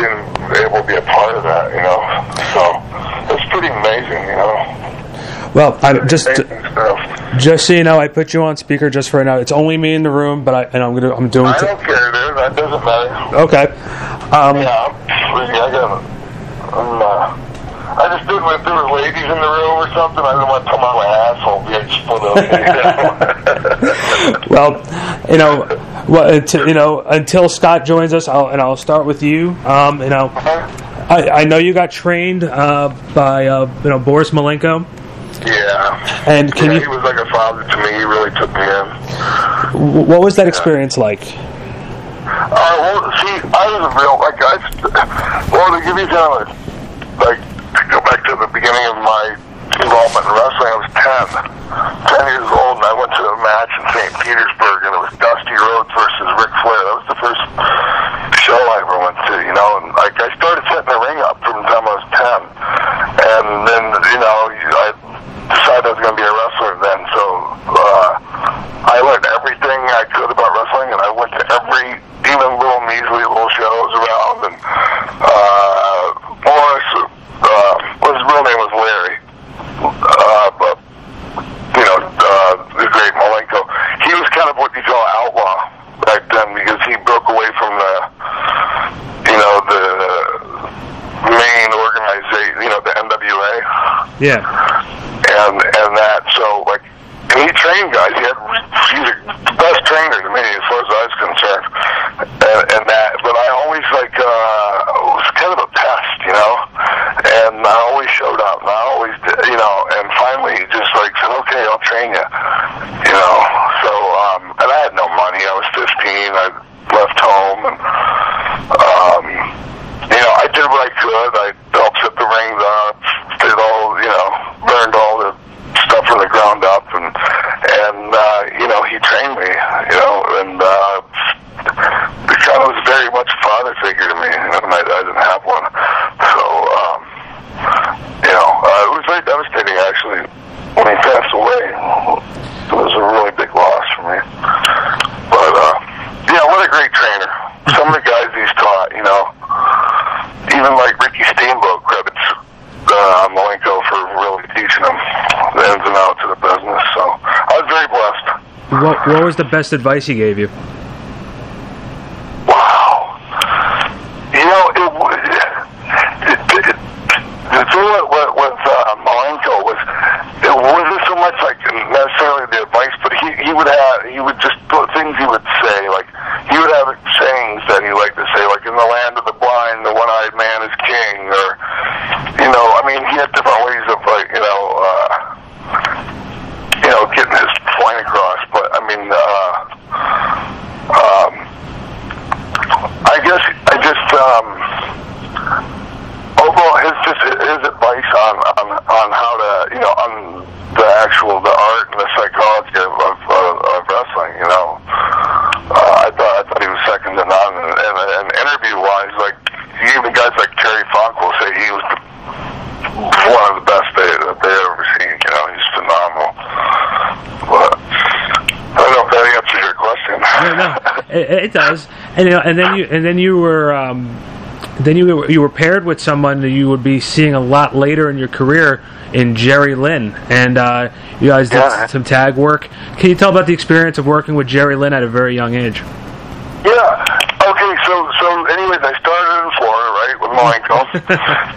being able to be a part of that, you know. So it's pretty amazing, you know. Well, I just just so you know, I put you on speaker just for right now. It's only me in the room, but I and I'm gonna I'm doing. I T- don't care, dude. That doesn't matter. okay. Um, Yeah, I'm free. I got. I'm. Uh, I just didn't want if there were ladies in the room or something. I didn't want to come out my asshole. Be split up. well, you know, until, you know, until Scott joins us, I'll, and I'll start with you. Um, you know, I, I know you got trained uh, by uh, you know Boris Malenko, yeah. and can yeah, you? he was like a father to me. He really took me in. What was that experience like? Uh, well, see, I was a real like I. Well, to give you kind of like to go back to the beginning of my involvement in wrestling, I was 10, 10 years old, and I went to a match in St. Petersburg, and it was Dusty Rhodes versus Ric Flair. That was the first show I ever went to, you know, and like I started setting the ring up from the time I was 10, and then you know I decided I was going to be a wrestler then, so uh, I learned everything I could about wrestling, and I went to every even little measly little shows around, and uh, Boris, uh, well, his real name was Larry, uh, but you know, uh, the great Malenko. He was kind of what you call outlaw back then because he broke away from the, you know, the main organization, you know, the NWA Yeah. and and that. So like, and he trained guys. He had he's the best trainer to me as far as I was concerned, and, and that. But I always like uh, was kind of a pest, you know, and I always showed up. And I always, did, you know, and finally he just like said, okay, I'll train you, you know. So um, and I had no money. I was 15. I left home and. Um, you know, I did what I could. I helped set the rings up, did all, you know, learned all the stuff from the ground up, and and uh, you know, he trained me, you know, and uh, he kind of was very much a father figure to me, you know, and I, I didn't have one, so um, you know, uh, it was very devastating actually when he passed away. It was a really big loss for me, but uh, yeah, what a great trainer. Some of the guys he's taught, you know even like Ricky Steamboat credits uh, Malenko for really teaching him the ins and outs of the business. So I was very blessed. What, what was the best advice he gave you? Wow. You know, it was. It, it, it, the thing with, with, with uh, Malenko was it wasn't so much like necessarily the advice, but he he would have he would just put things he would say like he would have sayings that he liked to say like in the land of the blind the one-eyed man is king or you know I mean he had different ways of like you know uh, you know getting his point across, but I mean uh, um, I guess I just um, overall his just his advice on on on how to you know on the actual the art and the psychology of of, of, of wrestling you know uh, I thought I thought he was second to none and, and, and interview wise like even guys like Terry Funk will say he was the, one of the best they that they ever seen you know he's phenomenal but I don't know if that answers your question No, no, it, does. And you know, and then you and then you were um, then you were, you were paired with someone that you would be seeing a lot later in your career in Jerry Lynn, and uh, you guys did Yeah. some tag work. Can you tell about the experience of working with Jerry Lynn at a very young age? Yeah. Okay. So, so, anyways, I started in Florida, right, with Malenko,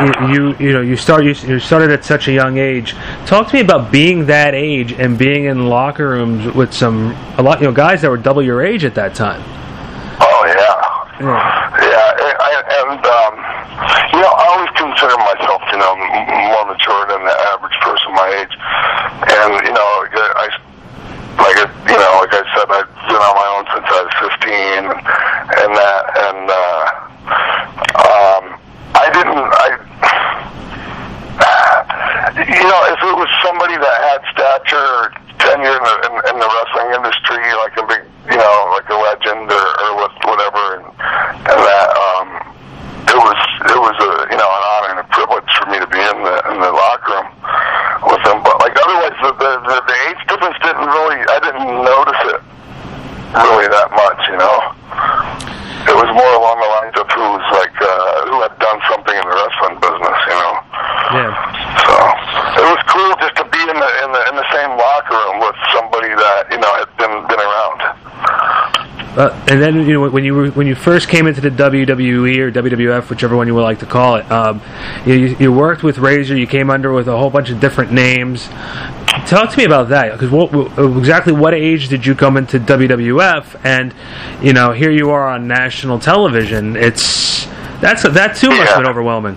you you know you start you, you started at such a young age. Talk to me about being that age and being in locker rooms with some a lot you know guys that were double your age at that time. Oh yeah, yeah, yeah and um, you know I always consider myself you know more mature than the average person my age, and you know I like you know like I said I've been on my own since I was fifteen, and that and. uh somebody that had uh, and then you know when you were, when you first came into the WWE or WWF, whichever one you would like to call it, um, you, you, worked with Razor. You came under with a whole bunch of different names. Talk to me about that because uh, exactly what age did you come into WWF? And you know here you are on national television. It's that's that too much yeah. been overwhelming.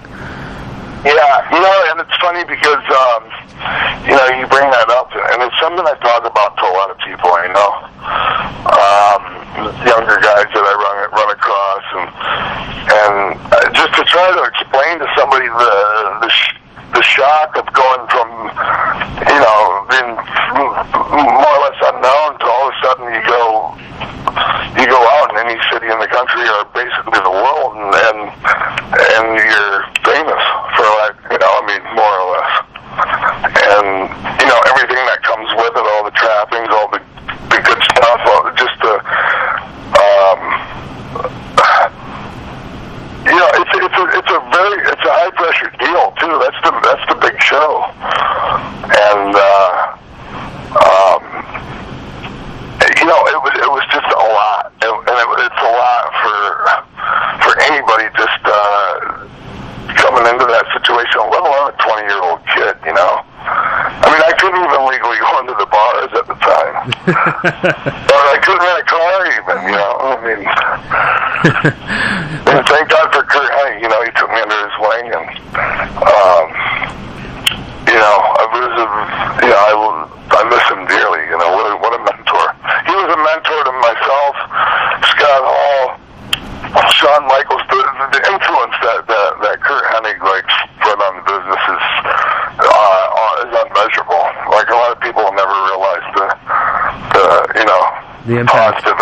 but I couldn't really call even, you know. I mean, the impact.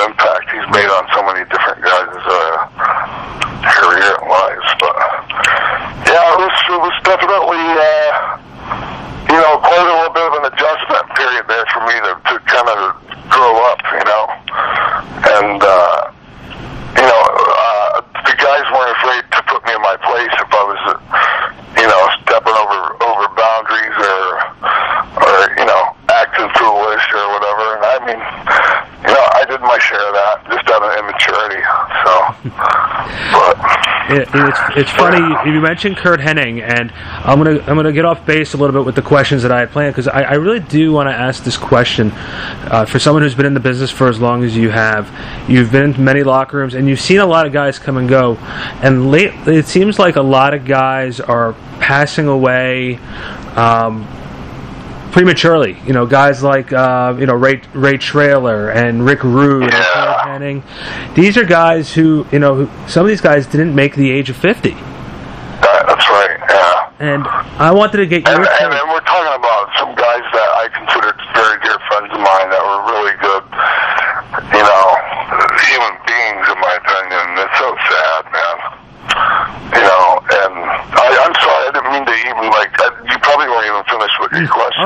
it, it's, it's funny you mentioned Curt Hennig, and I'm gonna I'm gonna get off base a little bit with the questions that I had planned because I, I, really do want to ask this question uh, for someone who's been in the business for as long as you have. You've been in many locker rooms, and you've seen a lot of guys come and go, and it seems like a lot of guys are passing away. Um, prematurely, you know, guys like uh, you know Ray Ray Traylor and Rick Rude. Yeah. Manning. These are guys who, you know, who, some of these guys didn't make the age of 50. That, that's right, yeah. And I wanted to get your and, and, we're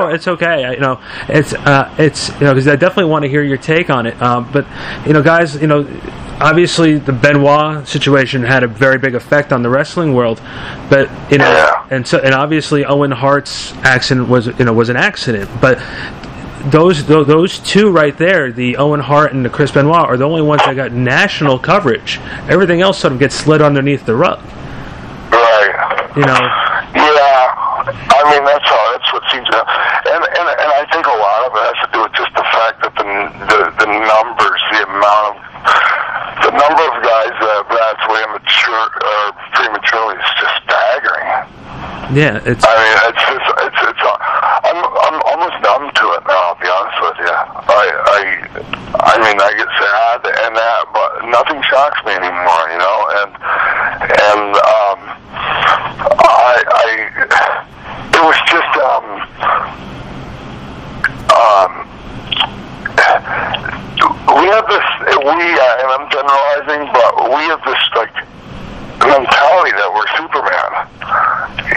it's okay. I, you know, it's uh, it's you know because I definitely want to hear your take on it. Um, but you know, guys, you know, obviously the Benoit situation had a very big effect on the wrestling world, but you know, yeah. and so and obviously Owen Hart's accident was you know was an accident, but those those two right there, the Owen Hart and the Chris Benoit, are the only ones that got national coverage. Everything else sort of gets slid underneath the rug. Right. You know. Yeah. I mean, that's all. That's what seems to. Philly is just staggering. Yeah, it's. I mean, it's just it's it's. Uh, I'm I'm almost numb to it now. I'll be honest with you. I I I mean, I get sad and that, but nothing shocks me anymore. You know, and and um, I I it was just um um. We have this, we, uh, and I'm generalizing, but we have this, like, mentality that we're Superman.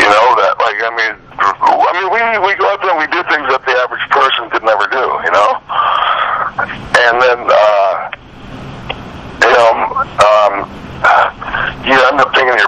You know that, like, I mean, I mean, we we go out there and we do things that the average person could never do. You know, and then, uh, you know, um, you end up thinking you're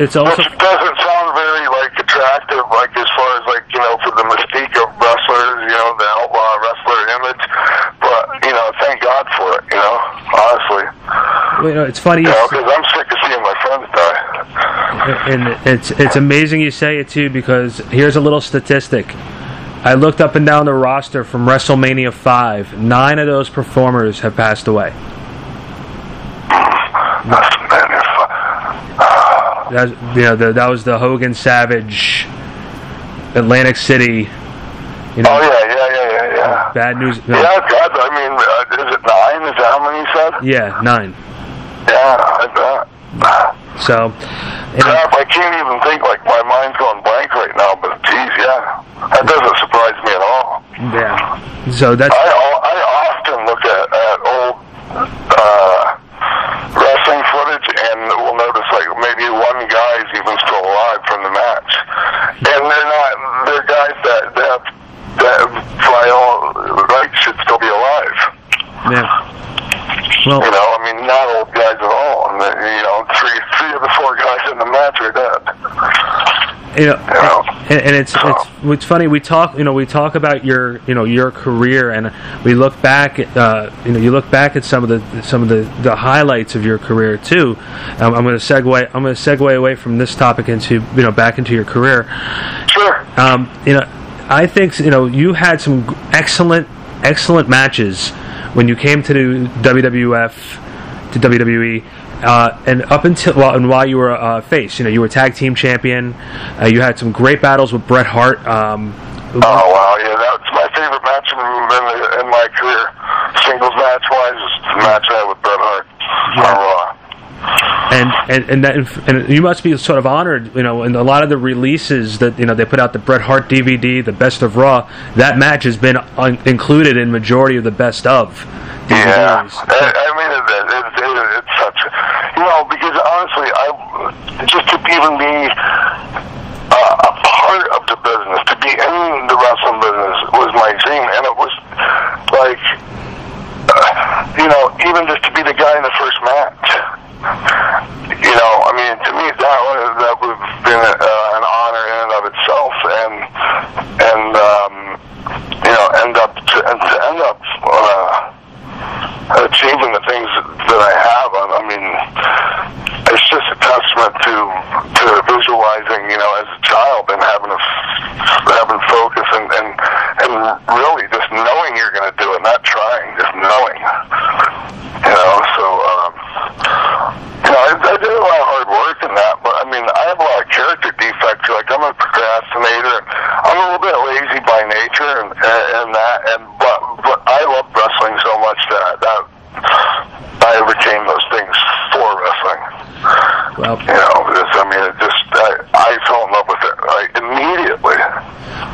it's also Which doesn't sound very like attractive, like as far as like you know for the mystique of wrestlers, you know, the outlaw wrestler image. But you know, thank God for it. You know, honestly, you know, it's funny. you because I'm sick of seeing my friends die. and it's it's amazing you say it too because here's a little statistic. I looked up and down the roster from WrestleMania 5. Nine of those performers have passed away. That's man, if, uh, That, you know, the, that was the Hogan Savage, Atlantic City. You know, oh yeah, yeah, yeah, yeah, yeah. bad news. no, Yeah, God, I mean, uh, is it nine? Is that how many you said? yeah, nine. Yeah, I bet. So, you know, Crap, I can't even think, like, my mind's going blank right now, but geez, yeah. That doesn't surprise me at all. yeah. So that's I, I often look at, at old uh, wrestling footage and will notice, like, maybe one guy's even still alive from the match. And they're not, they're guys that, that, that by all rights should still be alive. yeah. Well, You know, I mean, not old guys at all. And, uh, you know, three, three of the four guys in the match are dead. you know, know. and, and it's it's it's funny. We talk, you know, we talk about your you know your career, and we look back at uh, you know you look back at some of the some of the, the highlights of your career too. Um, I'm going to segue. I'm going to segue away from this topic into you know back into your career. Sure. Um, you know, I think you know you had some excellent excellent matches when you came to the WWF to WWE. Uh, and up until well, and while you were uh, face, you know, you were tag team champion. Uh, you had some great battles with Bret Hart. Um, Oh wow, yeah, that's my favorite match in, in, the, in my career. Singles match wise, is the match I had with Bret Hart on Raw. And and and, that, and you must be sort of honored, you know, in a lot of the releases that you know they put out the Bret Hart DVD, the Best of Raw. That match has been un- included in majority of the Best of Yeah, DVDs. I, I mean, it, it, it, it, it's such, you know, because honestly, I just to even be uh, a part of the business, to be in the wrestling business was my dream, and it was like, uh, you know, even just to be the guy in the first match. Know, I mean, to me, that that would have been uh, an honor in and of itself, and and um, you know, end up to, and to end up uh, achieving the things that I have. I, I mean, it's just a testament to to visualizing, you know, as a child and having a having focus and and and really just knowing you're going to do it, not trying, just knowing. You know, so. Um, you know, I, did a lot of hard work in that, but I mean, I have a lot of character defects. Like I'm a procrastinator. I'm a little bit lazy by nature, and and, and that. And but but I love wrestling so much that that I overcame those things for wrestling. Well, You know, just, I mean, it just I, I fell in love with it like immediately.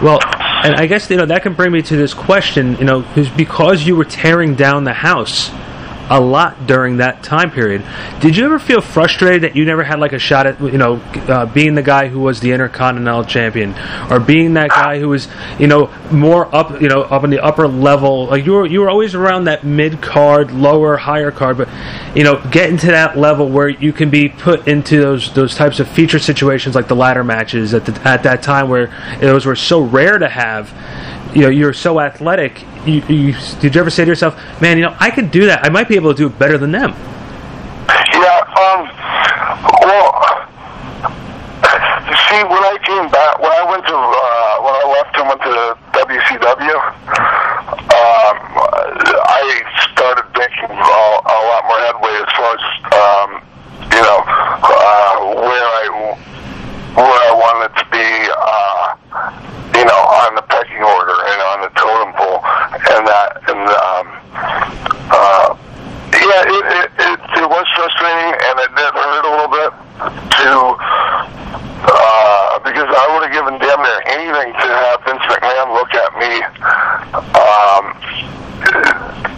Well, and I guess you know that can bring me to this question. You know, because you were tearing down the house a lot during that time period. Did you ever feel frustrated that you never had like a shot at you know uh, being the guy who was the intercontinental champion or being that guy who was you know more up you know up in the upper level? Like you were you were always around that mid card, lower, higher card, but you know getting to that level where you can be put into those those types of feature situations like the ladder matches at the, at that time where those were so rare to have you know you're so athletic you, you did you ever say to yourself man you know i could do that. I might be able to do it better than them. Yeah, um, well, you see, when I came back, when I went to, uh, when I left and went to WCW, um, I started making a, a lot more headway as far as, um, you know, uh, where I, where I wanted to be, uh, you know, on the pecking order and on the totem pole, and that, and um, uh, yeah, it, it, it, it was frustrating, and it did hurt a little bit to uh, because I would have given damn near anything to have Vince McMahon look at me um,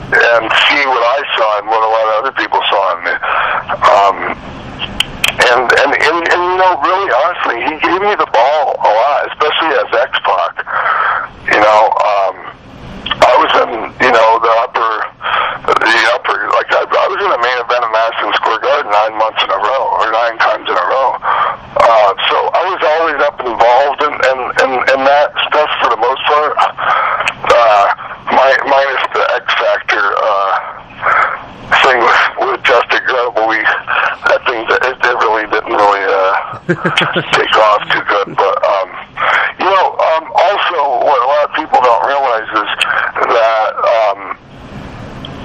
and see what I saw and what a lot of other people saw in me. Um, and, and, and, and, you know, really honestly, he gave me the ball a lot, especially as X Pac. You know, um, I was in, you know, the upper, the upper, like I, I was in the main event of Madison Square Garden nine months in a row, or nine times in a row. Take off too good. But um, you know, um, also what a lot of people don't realize is that um,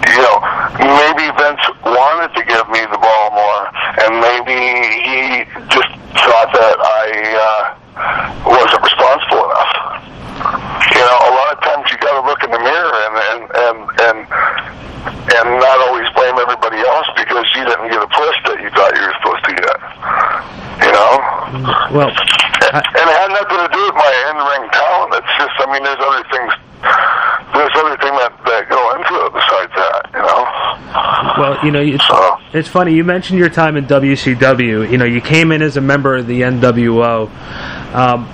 you know maybe Vince wanted to give me the ball more, and maybe he just thought that I uh, wasn't responsible enough. You know, a lot of times you got to look in the mirror and and and and and not always blame everybody else because you didn't get a push that you thought you were supposed to get. You know. Well, And it had nothing to do with my in-ring talent. It's just, I mean, there's other things. There's other things that that go into it besides that. You know. well, you know, it's, So it's funny. You mentioned your time in WCW. You know, you came in as a member of the NWO. Um,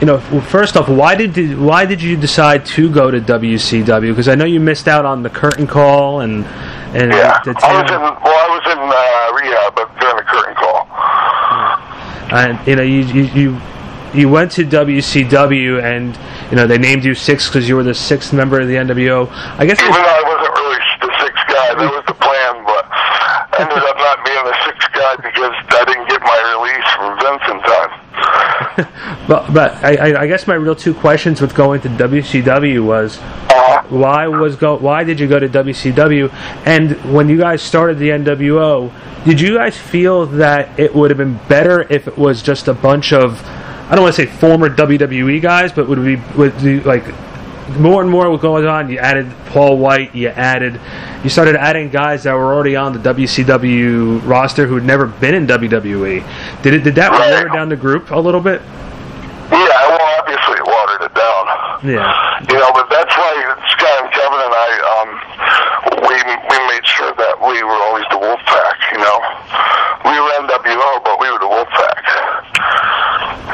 you know, first off, why did you, why did you decide to go to WCW? Because I know you missed out on the curtain call and and yeah, the I was in. Well, I was in uh, rehab, but during the curtain call. and you know you you. you you went to WCW and you know they named you six because you were the sixth member of the NWO. I guess Even though I wasn't really the sixth guy, that was the plan, but I ended up not being the sixth guy because I didn't get my release from Vince in time. But, but I, I- guess my real two questions with going to WCW was why was go why did you go to WCW and when you guys started the NWO did you guys feel that it would have been better if it was just a bunch of I don't want to say former WWE guys but would be would be like more and more was going on you added Paul White you added you started adding guys that were already on the WCW roster who had never been in WWE did it did that water down the group a little bit yeah, well, obviously it watered it down. Yeah You know, but that's why Scott and Kevin and I, um, we we made sure that we were always the wolf pack. You know, we were NWO, but we were the wolf pack.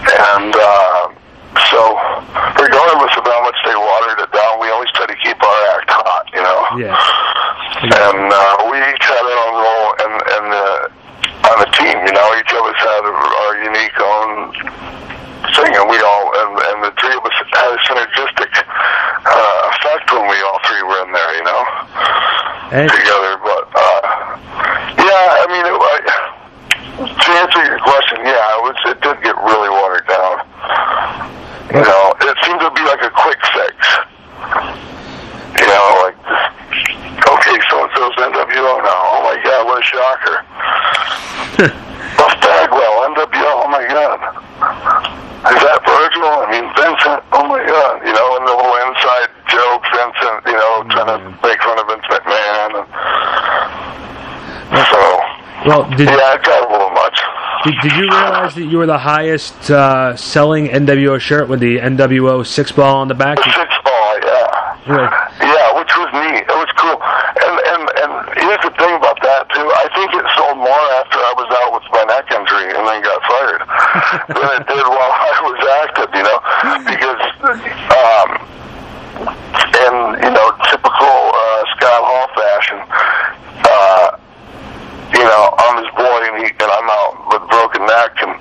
And uh, so, regardless of how much they watered it down, we always try to keep our act hot. You know. yeah And uh, we each had our own role in, in the, on the team. You know, each of us had our unique own thing, and we all, and, and the three of us had a synergistic when we all three were in there. You know, and together. But uh, yeah, I mean, it, I, to answer your question, yeah, it was. It did get really watered down. You know, it seemed to be like a quick fix. You know, like, okay, so and so's NWO now. Oh my God, what a shocker. Buff Bagwell, NWO, oh my God. Is that Virgil? I mean, Vincent, oh my God. You know, and the little inside joke, Vincent, you know, trying to make fun of Vince McMahon. And so, well did yeah, it got a little much. Did, did you realize that you were the highest uh, selling NWO shirt with the NWO six ball on the back? The six ball, yeah. Right. Yeah, which was neat. It was cool. And and and here's the thing about that too. I think it sold more after I was out with my neck injury and then got fired than it did while I was active. You know, because um, in you know typical uh, Scott Hall fashion, uh, you know, I'm his boy and, he, and I'm out with a broken neck and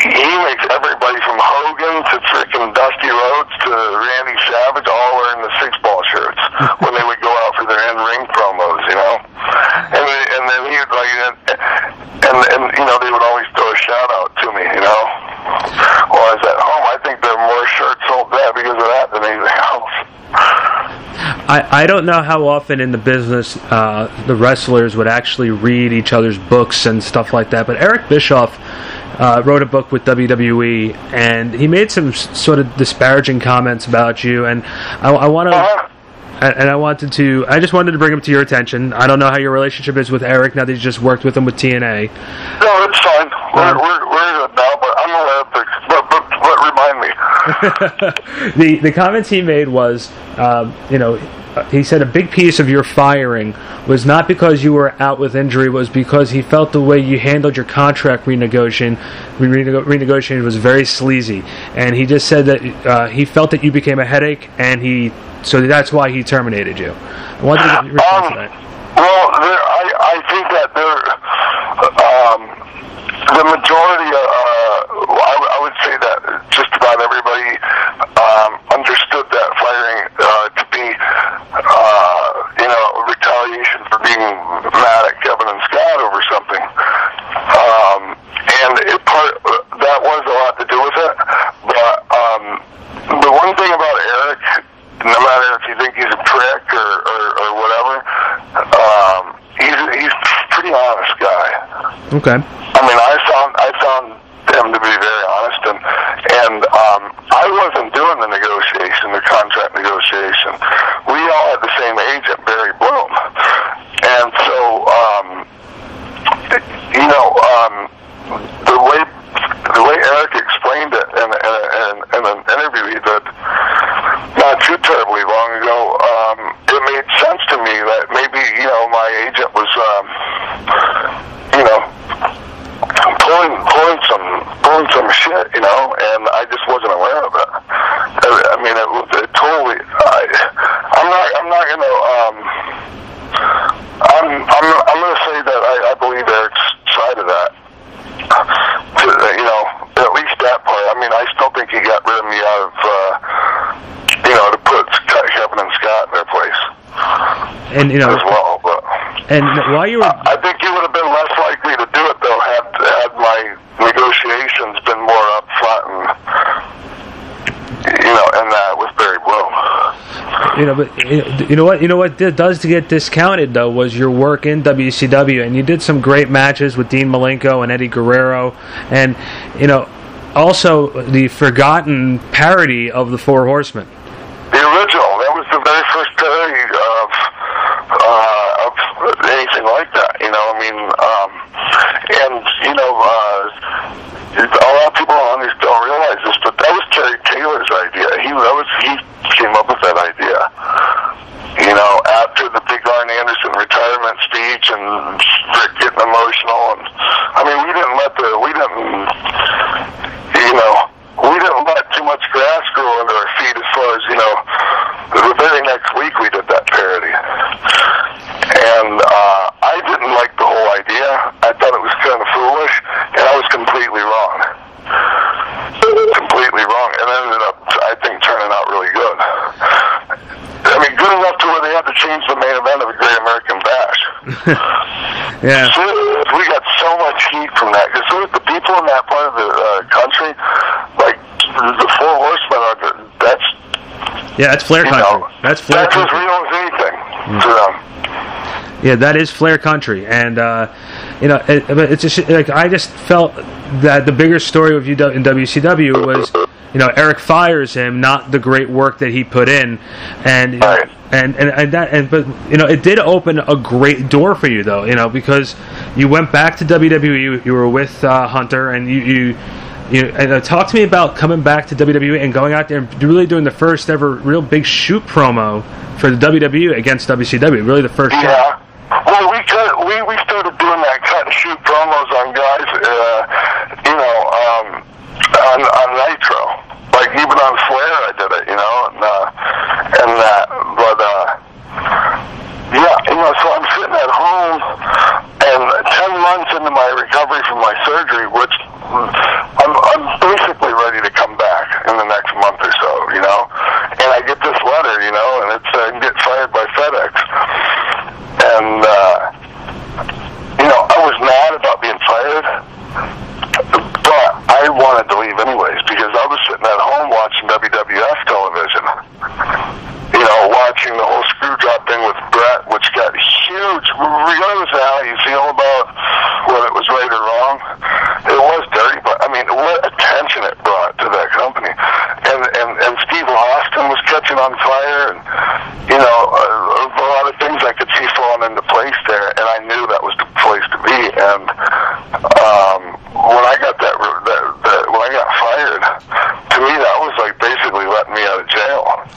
he makes everybody from Hogan to freaking Dusty Rhodes to Randy Savage all wearing the six ball shirts when they would go out for their in ring promos, you know. And then, and then he would like and, and and you know they would always throw a shout out to me, you know. While I was at home, I think there are more shirts sold there because of that than anything else. I, I don't know how often in the business uh, the wrestlers would actually read each other's books and stuff like that, but Eric Bischoff uh, wrote a book with WWE and he made some sort of disparaging comments about you, and I, I want to. Uh-huh. And I wanted to, I just wanted to bring him to your attention. I don't know how your relationship is with Eric now that you just worked with him with TNA. No, it's fine. We're we're, we're good now, but I'm aware of but but, but remind me. the the comments he made was, um, you know, he said a big piece of your firing was not because you were out with injury, was because he felt the way you handled your contract renegotiation renego- was very sleazy, and he just said that uh, he felt that you became a headache, and he so that's why he terminated you. I wanted to get your response to that. Well, there, I I think that there, um, the majority, uh, I, I would say that just about everybody um, understood that firing uh, to be, uh, you know, retaliation for being mad at Kevin and Scott over something. Um, and it part Okay. I mean, I found I found him to be very honest, and and um, I wasn't doing the negotiation, the contract negotiation. We all had the same agent, Barry Bloom, and so um, you know um, the way the way Eric explained it in, in, in, in an interview he did not too terribly long ago, um, it made sense to me that maybe you know my agent was um, you know pulling pulling some pulling some shit, you know, and I just wasn't aware of it. I, I mean, it was it totally. I, I'm not. I'm not gonna. Um, I'm. I'm. I'm gonna say that I, I believe Eric's side of that. To, you know, at least that part. I mean, I still think he got rid of me out of. Uh, you know, to put Kevin and Scott in their place And you know, as well, but. and while you were I think you would have been less likely to do it though had had my negotiations been more upfront and you know, and that with Barry Bloom. you know, but you know what, you know what does to get discounted though was your work in WCW, and you did some great matches with Dean Malenko and Eddie Guerrero, and you know, also the forgotten parody of the Four Horsemen. The original, that was the very first parody of uh, of anything like that. You know, I mean, um, and you know, uh, a lot of people don't, under- don't realize this, but that was Terry Taylor's idea. He that was he came up with that idea. You know, after the big Arn Anderson retirement speech and Rick getting emotional, and I mean, we didn't let the we didn't you know, we didn't let too much grass grow under our feet as far as, you know, the very next week we did that parody. And uh, I didn't like the whole idea. I thought it was kind of foolish, and I was completely wrong. Completely wrong. And it ended up, I think, turning out really good. I mean, good enough to where they had to change the main event of the Great American Bash. Yeah, So we got so much heat from that because the people in that part of the uh, country, like the Four Horsemen, are the, that's yeah, that's Flair you country. know That's Flair that's as real as anything to them. Yeah, that is Flair country, and uh, you know, it, but it's just like I just felt that the bigger story of UW in WCW was, you know, Eric fires him, not the great work that he put in, and you know, Right. and, and and that and but you know, it did open a great door for you though, you know, because you went back to WWE, you, you were with uh, Hunter, and you you. You and uh, talk to me about coming back to WWE and going out there and really doing the first ever real big shoot promo for the WWE against WCW. Really, the first. show. Yeah. Well, we cut, we we started doing that cut and shoot promos on guys, uh, you know, um, on on Nitro. Like even on Flair, I did it, you know, and uh, and that. Uh,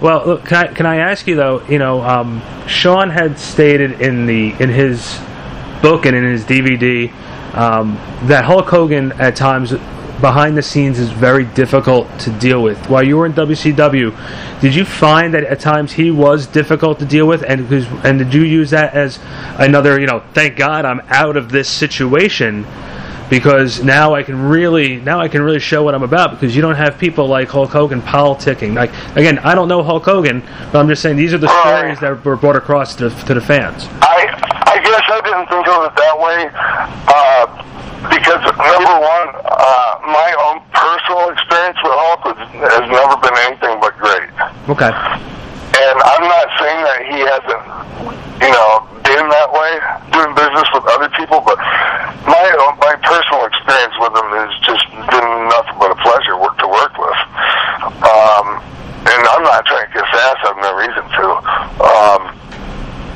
well, look, can I can I ask you though? You know, um, Shawn had stated in the in his book and in his DVD um, that Hulk Hogan at times behind the scenes is very difficult to deal with. While you were in WCW, did you find that at times he was difficult to deal with, and and did you use that as another? You know, thank God I'm out of this situation. Because now I can really now I can really show what I'm about because you don't have people like Hulk Hogan politicking. Like again, I don't know Hulk Hogan, but I'm just saying these are the Right. stories that were brought across to, to the fans. I I guess I didn't think of it that way uh, because number one, uh, my own personal experience with Hulk was, has never been anything but great. Okay. And I'm not saying that he hasn't, you know, been that way doing business with other people, but my my personal experience with him has just been nothing but a pleasure work to work with. Um, and I'm not trying to kiss ass. I've no reason to. Um,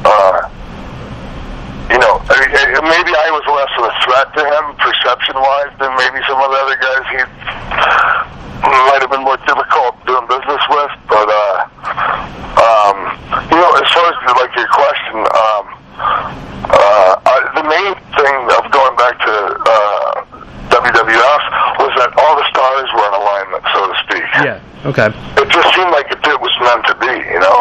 uh, you know, I- I- maybe I was less of a threat to him perception-wise than maybe some of the other guys he might have been more difficult doing business with. But uh, um, you know, as far as like your question, um, uh, I, the main thing of going back to uh, WWF was that all the stars were in alignment, so to speak Yeah. Okay. it just seemed like it, it was meant to be, you know.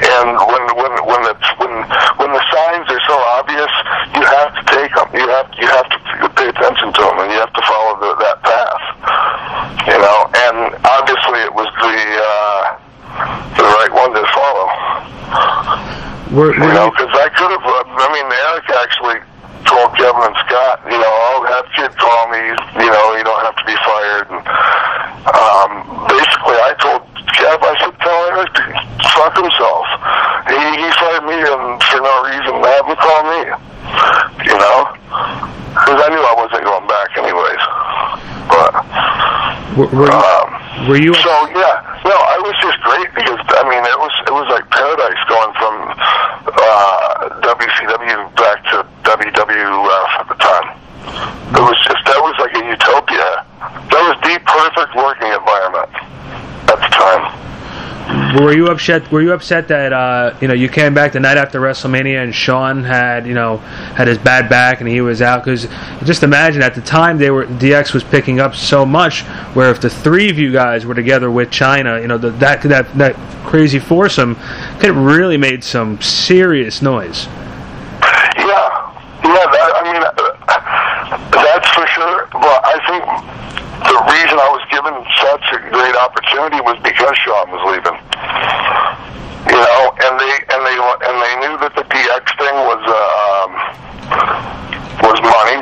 And when when when the when when the signs are so obvious, you have to take them. You have you have to pay attention to them, and you have to follow the, that path, you know. And obviously, it was the uh, the right one to follow, Were, were know. you, Because I could have. Uh, I mean, Eric actually told Kevin and Scott, you know, oh, have kid call me. You know, you don't have to be fired. And um, basically, I told Kev, I said, tell Eric to fuck himself. He, he fired me and for no reason. Have him call me. You know, because I knew I wasn't going back anyways. But were, were you, um, were you so yeah, no, I was just great because I mean it was it was like paradise going from uh, WCW back to WWF at the time. It was just that was like a utopia. That was the perfect working environment at the time. Were you upset? Were you upset that uh, you know you came back the night after WrestleMania and Shawn had you know had his bad back and he was out? Because just imagine at the time they were DX was picking up so much. Where if the three of you guys were together with Chyna, you know the, that that that crazy foursome could have really made some serious noise. Yeah, yeah. That, I mean, uh, that's for sure. But I think the reason I was given such a great opportunity was because Shawn was leaving. You know, and they and they and they knew that the DX thing was uh, um, was money,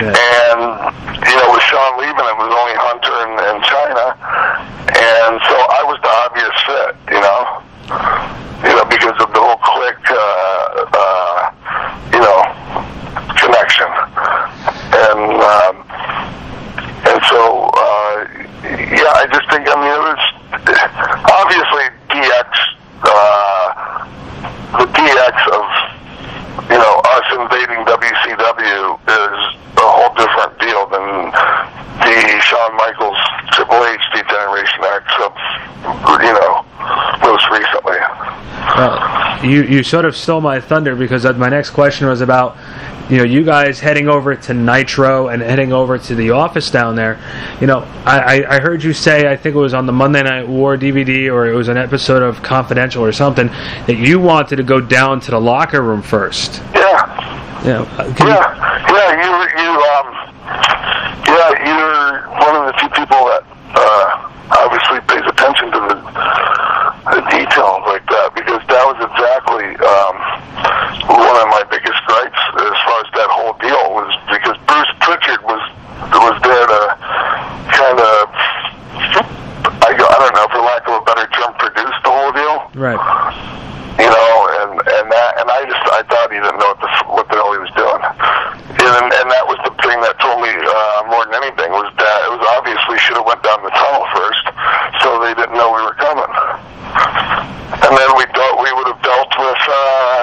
Yeah. and you know, with Shawn leaving, it was only Hunter and, and Chyna, and so I was the obvious fit. You know, you know, because of the whole Clique, uh, uh, you know, connection, and um, and so uh, yeah, I just think I mean it was obviously DX, uh, the DX of you know us invading WCW is a whole different deal than the Shawn Michaels Triple H Generation X of you know most recently. Well, you you sort of stole my thunder because my next question was about you know you guys heading over to Nitro and heading over to the office down there. You know, I, I heard you say I think it was on the Monday Night War DVD or it was an episode of Confidential or something that you wanted to go down to the locker room first. Yeah. You know, can you- Yeah, yeah, you you um yeah, you're one of the few people that uh obviously pays attention to the the details like that because that was exactly um one of my biggest gripes as far as that whole deal was because Bruce Pritchard was was there to kind of I, go- I don't know for lack of a better term produce the whole deal right. you know, and and that, and I just I thought he didn't know what the f- what the hell he was doing, and and that was the thing that told me uh, more than anything was that it was obvious we should have went down the tunnel first, so they didn't know we were coming, and then we dealt we would have dealt with uh,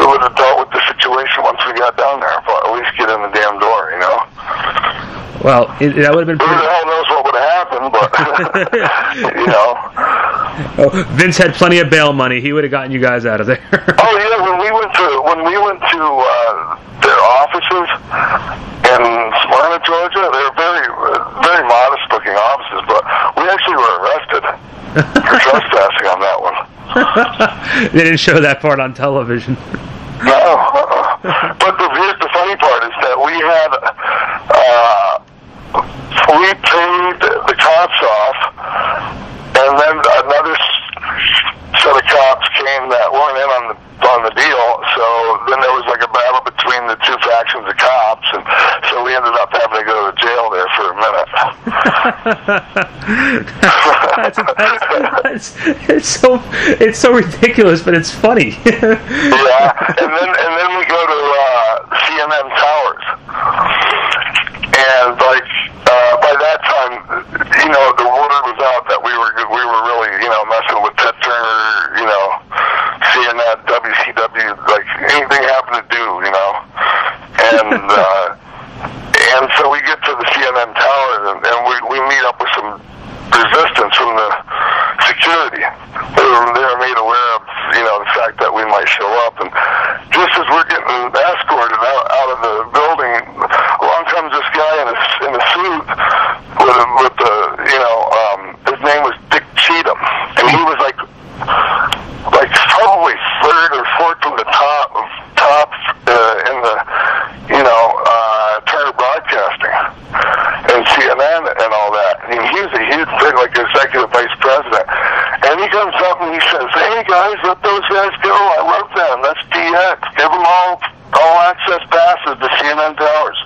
we would have dealt with the situation once we got down there, but at least get in the damn door, you know. Well, it, that would have been Who pretty. the hell knows what would have happened, but you know. Oh, Vince had plenty of bail money. He would have gotten you guys out of there. Oh yeah, when we went to when we went to uh, their offices in Smyrna, Georgia, they were very very modest looking offices, but we actually were arrested for trespassing on that one. they didn't show that part on television. No, uh-uh. but the here's the funny part is that we had uh, we paid the cops off, and then another s- set of cops came that weren't in on the on the deal. So then there was like a battle between the two factions of cops, and so we ended up having to go to jail there for a minute. that's, that's, that's, it's so it's so ridiculous, but it's funny and then and then we go to uh, CNN Towers, and like uh, by that time, you know, the word was out that we were we were really you know messing with Ted Turner, you know, CNN, WCW, like anything happened to do, you know, and uh, and so we get to the CNN Towers and, and we we meet up with some resistance from the security. They were, they were made aware of, you know, the fact that we might show up. And just as we're getting escorted out, out of the building, along comes this guy in a, in a suit with, a, with the, you know, um, his name was Dick Cheatham. And he was like, like probably third or fourth from the top, top uh, in the, you know, uh, Turner Broadcasting and CNN and all that. And he was a huge thing, like executive vice president. And he comes up and he says, "Hey guys, let those guys go. I love them. That's DX. Give them all all access passes to CNN Towers."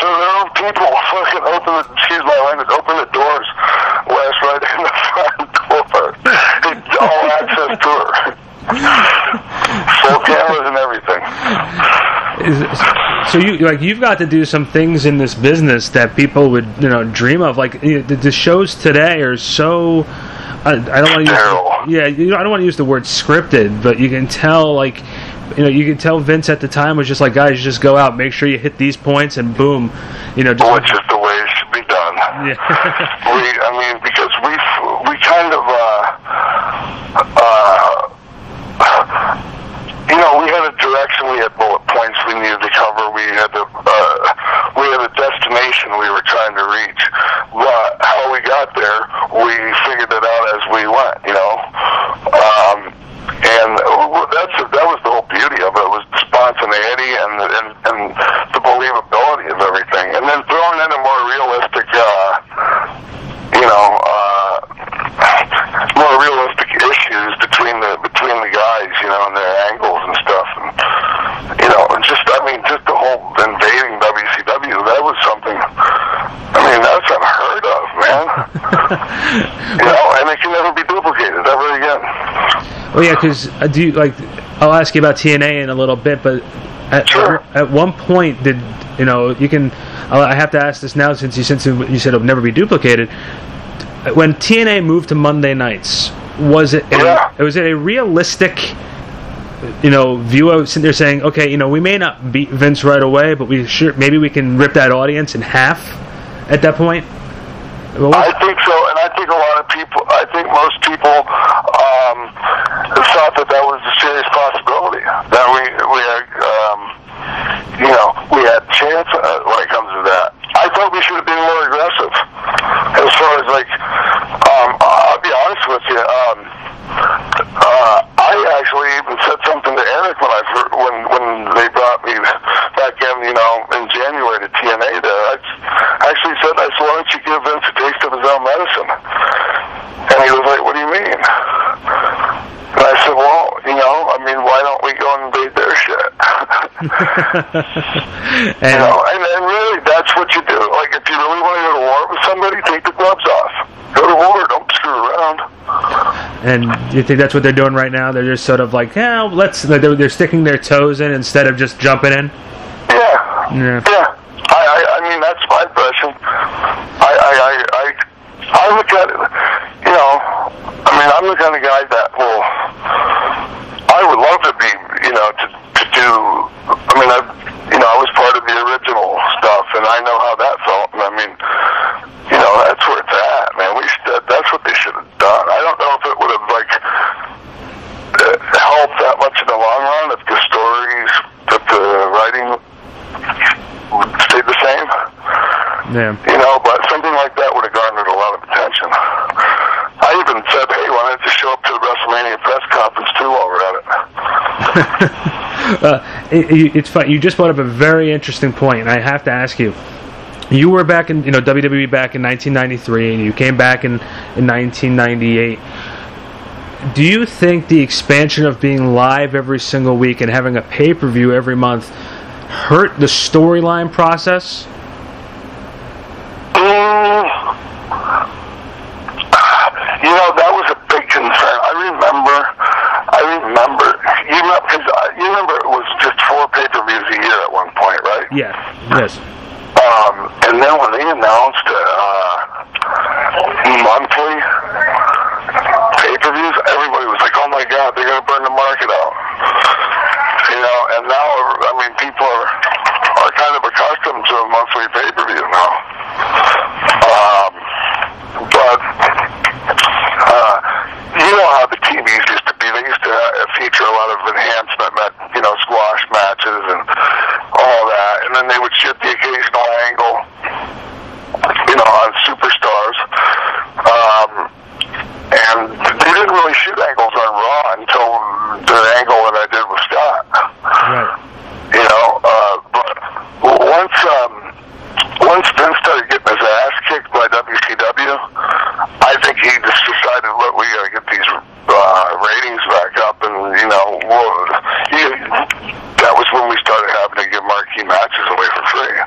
So their own people fucking open the excuse my language, open the doors, last right in the front door. all access tour. Full cameras and everything. Is- so you like you've got to do some things in this business that people would you know dream of. Like you know, the, the shows today are so. I, I don't want to use. Yeah, you know, I don't want to use the word scripted, but you can tell like. You know, you can tell Vince at the time was just like, guys, just go out, make sure you hit these points, and boom, you know, just Which is the way it should be done. Yeah. we, I mean, because we we kind of, uh, uh, you know, we had a direction, we had bullet points we needed to we had a, uh, we had a destination we were trying to reach. But how we got there, we figured it out as we went, you know. Um, and that's that was the whole beauty of it was spontaneity and and, and the believability of everything, and then throwing in a more realistic, uh, you know, uh, more realistic issues between the between the guys, you know, and their angles and stuff, and you know, and just I mean, just the whole invading WCW that was something. I mean, that's unheard of, man. you know, and it can never be duplicated ever again. Well, yeah, because uh, do you like? I'll ask you about TNA in a little bit, but at, Sure. at one point, did you know? You can. I'll- I have to ask this now since you since you said it'll never be duplicated. When TNA moved to Monday nights, was it? Yeah. A, was it a realistic? You know, view of there saying, okay, you know, we may not beat Vince right away, but we sure maybe we can rip that audience in half at that point. I think so, and I think a lot of people, I think most people um, thought that that was a serious possibility. That we, we had, um, you know, we had chance uh, when it comes to that. I thought we should have been more aggressive. As far as like, um, I'll be honest with you, um, uh, I actually even said something to Eric when I when when they brought me back in, you know, in January to TNA. Actually said, I said, why don't you give Vince a taste of his own medicine? And he was like, what do you mean? And I said, well, you know, I mean, why don't we go and invade their shit? you and, know, and, and really, that's what you do. Like, if you really want to go to war with somebody, take the gloves off. Go to war. Don't screw around. And you think that's what they're doing right now? They're just sort of like, yeah, let's. They're, they're sticking their toes in instead of just jumping in. Yeah. Yeah. Yeah. I, I, I mean, that's my impression. I, I, I, I, I look at you know, I mean, I'm the kind of guy that will, I would love to be, you know, to, to do, I mean, I, you know, I was part of the original stuff, and I know how that felt, and I mean, you know, that's where it's at, man. We should, that's what they should have done. I don't know if it would have, like, uh, helped that much in the long run if the stories, if the writing stayed the same, Yeah. you know, but something like that would have garnered a lot of attention. I even said, hey, why don't you show up to the WrestleMania press conference too while we're at it? uh, it, it- it's fun. You just brought up a very interesting point, and I have to ask you. you were back in you know WWE back in 1993, and you came back in in 1998. Do you think the expansion of being live every single week and having a pay per view every month hurt the storyline process? Mm, you know, that was a big concern. I remember, I remember, you know, cause I, you remember it was just four pay-per-views a year at one point, right? Yeah. Yes. Um, and then when they announced uh, monthly pay-per-views, everybody was like, "Oh my God, they're gonna burn the market out." You know, and now I mean, people are are kind of accustomed to a monthly pay-per-view now. Um, but uh, you know how the TVs used to be. They used to uh, feature a lot of enhancement, ma- you know, squash matches and all that, and then they would shoot the occasional angle, you know, on superstars. Um, and they didn't really shoot angles on Raw until the angle that I did with Scott. Right. You know, uh, but once um, once Vince started getting his ass kicked by WCW, I think he just decided, look, we gotta get these uh, ratings back up, and you know, we'll, he, that was when we started having to give marquee matches away for free.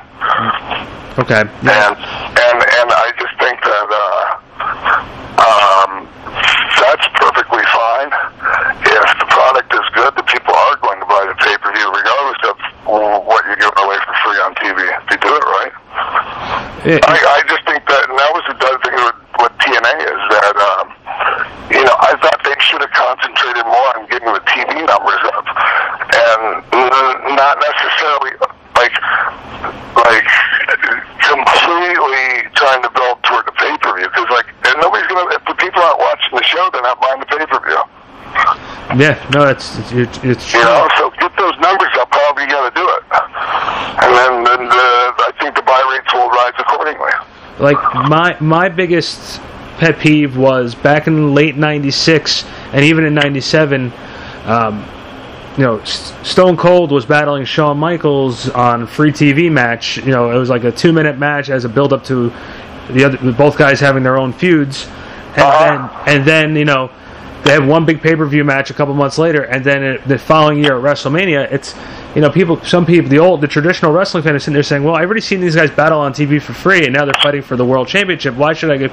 Okay. Yeah. And and and I just think that uh, um, that's perfectly fine. If the product is good, the people are going to buy the pay per view, regardless of what you're giving away for free on TV. If you do it right. It- I, I just think that, and that was the other thing with, with TNA is that, um, you know, I thought they should have concentrated more on getting the TV numbers up, and n- not necessarily like, like completely trying to build toward the pay per view, because like, and nobody's gonna. If the people aren't watching the show, they're not buying the pay per view. Yeah. No, it's it's, it's You true. know, so get those numbers up. However you got to do it, and then, then the, I think the buy rates will rise accordingly. like my my biggest pet peeve was back in late '96 and even in '97. Um, you know, Stone Cold was battling Shawn Michaels on free TV match. You know, it was like a two minute match as a build up to the other both guys having their own feuds, and Uh-huh. then and then you know they have one big pay per view match a couple months later, and then it, the following year at WrestleMania, it's you know people, some people, the old, the traditional wrestling fan is sitting there saying, "Well, I've already seen these guys battle on TV for free, and now they're fighting for the world championship. Why should I get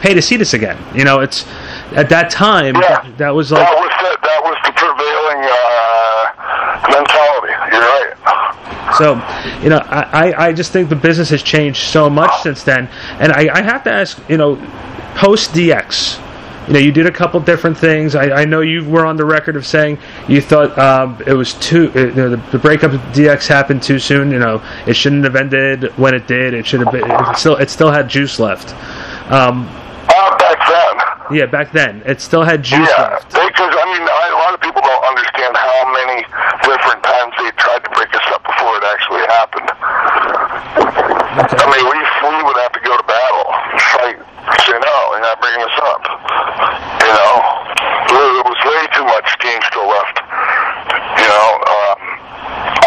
pay to see this again?" You know, it's at that time Yeah. that, that was like that was the, that was the prevailing uh, mentality. You're right. So, you know, I, I- I just think the business has changed so much since then. And I, I have to ask, you know, post DX, you know, you did a couple different things. I, I know you were on the record of saying you thought um, it was too, uh, you know, the, the breakup of DX happened too soon. You know, it shouldn't have ended when it did. It should have been. It still, it still had juice left. Um, Uh, back then, yeah, back then it still had juice yeah, left. because I mean, I, a lot of people don't understand how many different times they tried to break us up before it actually happened. I mean, we we would have to go to battle, say no, you're not bringing us up. You know, there was way too much steam still left. You know, um,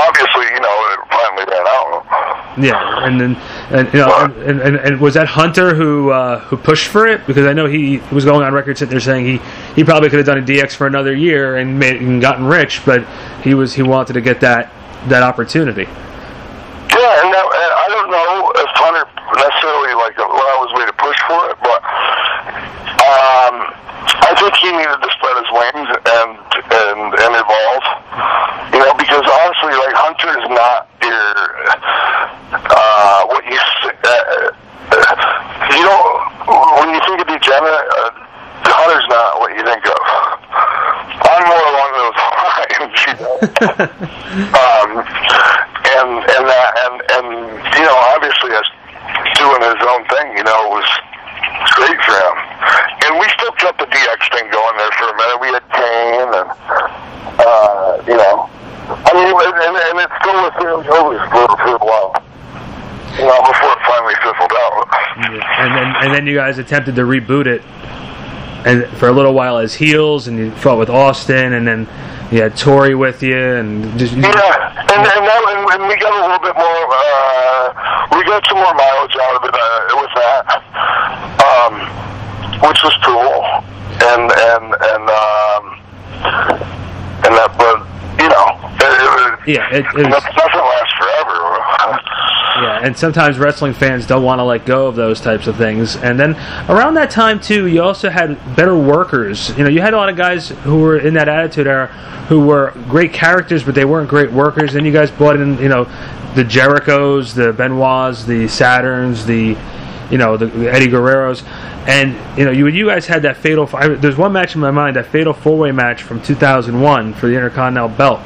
obviously, you know, it finally ran out. Yeah, and then and you know, and, and, and was that Hunter who uh, who pushed for it? Because I know he was going on record sitting there saying he, he probably could have done a DX for another year and made and gotten rich, but he was he wanted to get that that opportunity. Yeah, and, that, and I don't know if Hunter necessarily like well was way to push for it, but um, I think he needed to spread his wings and and and evolve. You know, because honestly, like Hunter is not your uh, what you uh, uh, you don't when you think of Degenerate, uh, Hunter's not what you think of. I'm more along those lines. You know? um, and and that and and you know obviously us doing his own thing you know was great for him and we still kept the DX thing going there for a minute. We had Kane and uh you know I mean and, and, and it still was early for, for a while. You know before it finally fizzled out. And then and then you guys attempted to reboot it, and for a little while as heels, and you fought with Austin, and then you had Tori with you, and just Yeah, and and, that, and, and we got a little bit more uh, we got some more mileage out of it uh, with that, um, which was cool, and and and um, and that, but you know, it, it, Yeah, it, it was, doesn't last forever. yeah, and sometimes wrestling fans don't want to let go of those types of things. And then around that time too, you also had better workers. You know, you had a lot of guys who were in that attitude era who were great characters, but they weren't great workers. Then you guys brought in, you know, the Jerichos, the Benoits, the Saturns, the you know the, the Eddie Guerreros, and you know you you guys had that fatal. I, there's one match in my mind, that fatal four way match from 2001 for the Intercontinental Belt.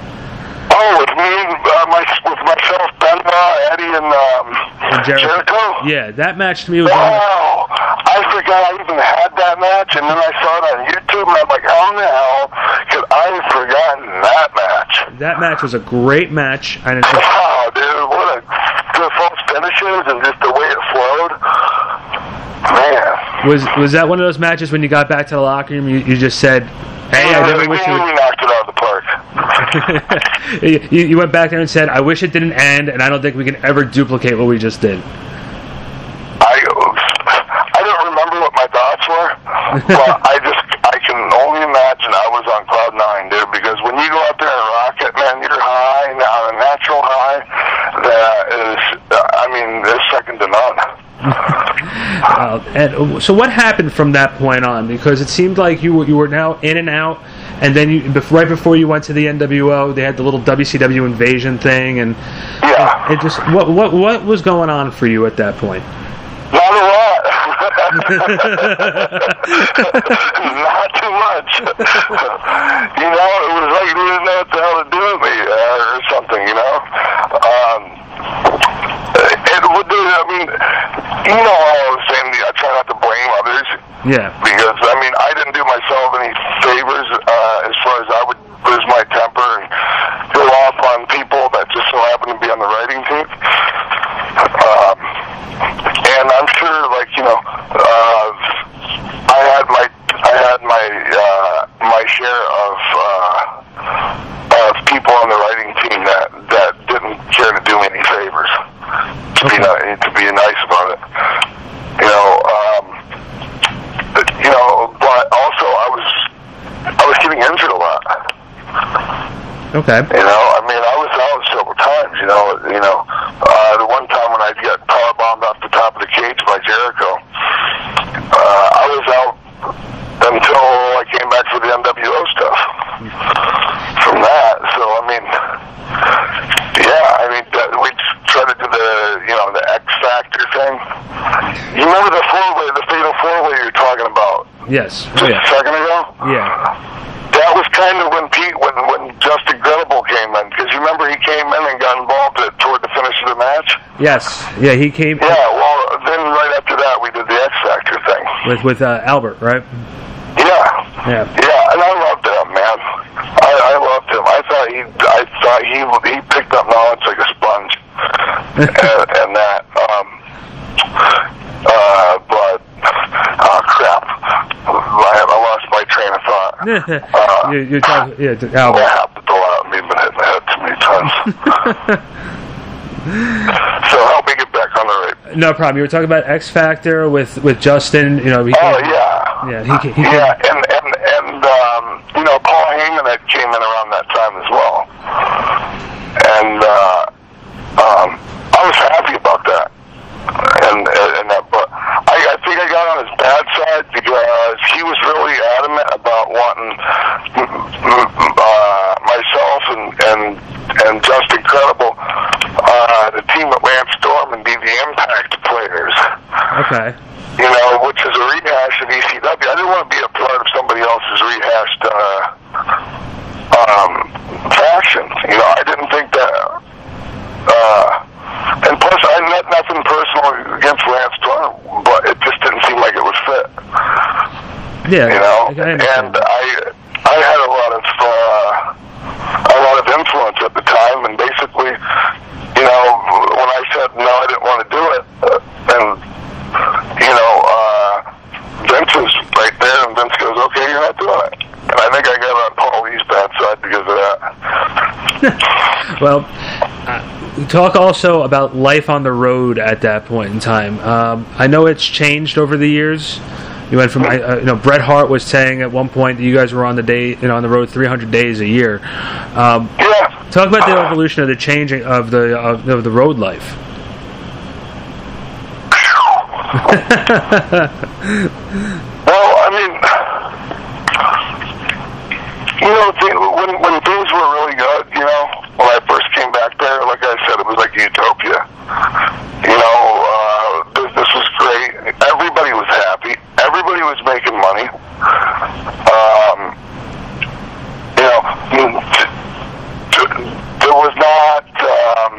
Oh, with me, uh, my, with myself, Benoit, Eddie, and um, And Jericho. Jericho. Yeah, that match to me was one of the- Wow! I forgot I even had that match, and then I saw it on YouTube, and I'm like, how in the hell could I have forgotten that match? that match was a great match, and it's just, Wow, dude, what a good finishes and just the way it flowed. Man. was was that one of those matches when you got back to the locker room, you, you just said, "Hey, I never wish you." Would... knocked it out of the park. you, you went back there and said, "I wish it didn't end, and I don't think we can ever duplicate what we just did." I I don't remember what my thoughts were, but I can only imagine I was on cloud nine, dude. Because when you go out there and rock it, man, you're high on a natural high that is, I mean, is second to none. Uh, and so, what happened from that point on? Because it seemed like you were, you were now in and out, and then you right before you went to the NWO, they had the little WCW invasion thing, and Yeah, it just what what what was going on for you at that point? not a lot. not too much. you know, it was like you didn't know what the hell to do with me uh, or something. You know. Um, it would. I mean, you know, I try not to blame others Yeah, because I mean I didn't do myself any favors uh, as far as I would lose my temper and go off on people that just so happen to be on the writing team. Um, and I'm sure, like you know, uh, I had my I had my uh, my share of uh, of people on the writing team that that didn't care to do me any favors. To be ni- to be nice about it, you know. Um, but, you know, but also I was I was getting injured a lot. Okay, You know, I mean, I was out several times. You know, you know, uh, the one time when I got power bombed off the top of the cage by Jericho, uh, I was out until I came back for the NWO stuff. From that, so I mean, yeah, I mean, that, we tried to do the, you know, the X Factor thing. You remember the four way, the fatal four way you're talking about yes, oh, yeah, a second ago? yeah, That was kind of when Pete, when when Justin Credible came in, because you remember he came in and got involved at, toward the finish of the match. Yes, yeah. He came Yeah, well, then right after that we did the X Factor thing. with with uh, Albert, right? Yeah, Yeah. yeah, and I loved him, man. I, I loved him. I thought he, I thought he he picked up knowledge like a sponge, and, and that. Um, uh, but oh crap, I, I lost my train of thought. Uh, you, you're talking, yeah, Albert. happened a lot. Me been hitting the head too many times. so help me get back on the right. No problem. You were talking about X Factor with with Justin. You know, he Oh yeah. yeah, he, he Yeah, came, and and and um, you know Paul Heyman had came in around that time as well, and uh, um, I was happy about that, and and that, but I, I think I got on his bad side because he was really adamant about wanting mm, mm, uh, myself and and and Justin Credible uh, the team at Lance Storm and be the Impact players okay. you know, which is a rehash of ECW. I didn't want to be a part of somebody else's rehashed uh, um, faction. You know, I didn't think that. Uh, and plus, I had nothing personal against Lance Storm, but it just didn't seem like it would fit. Yeah, You know, I, I and I I had a lot of uh, a lot of influence at the time, and basically, you know, when I said no, I didn't want to do it, uh, and you know, uh, Vince was right there, and Vince goes, "Okay, you're not doing it." And I think I got on Paul E.'s bad side because of that. well, uh, talk also about life on the road at that point in time. Um, I know it's changed over the years. You went from, uh, you know, Bret Hart was saying at one point that you guys were on the day, you know, on the road 300 days a year. Um, Yeah. talk about the evolution of the changing of the of, of the road life. Well, I mean, you know, th- when when things were really good, you know, when I first came back there, like I said, it was like utopia. You know, uh, business was great. Everybody was happy. Everybody was making money. Um, you know, t- t- there was not, um,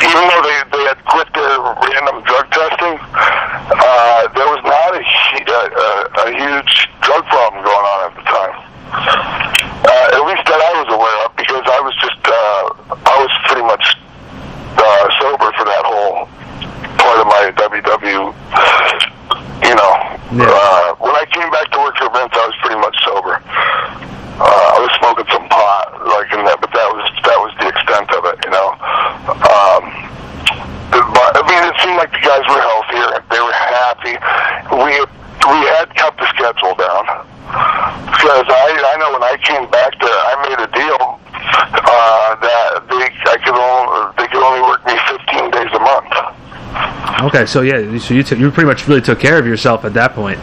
even though they they had quit their random drug testing, uh, there was not a, hu- a, a, a huge drug problem going on at the time. Uh, at least that I was aware of, because I was just, uh, I was pretty much uh, sober for that whole part of my WW. You know, Yeah. uh, when I came back to work for Vince, I was pretty much sober. Uh, I was smoking some pot, like in that, but that was that was the extent of it. You know. Um, but I mean, it seemed like the guys were healthier. They were happy. We we had cut the schedule down because I I know when I came back there, I made a deal uh, that they I could only they could only work me 15 days a month. Okay, so yeah, so you took you pretty much really took care of yourself at that point.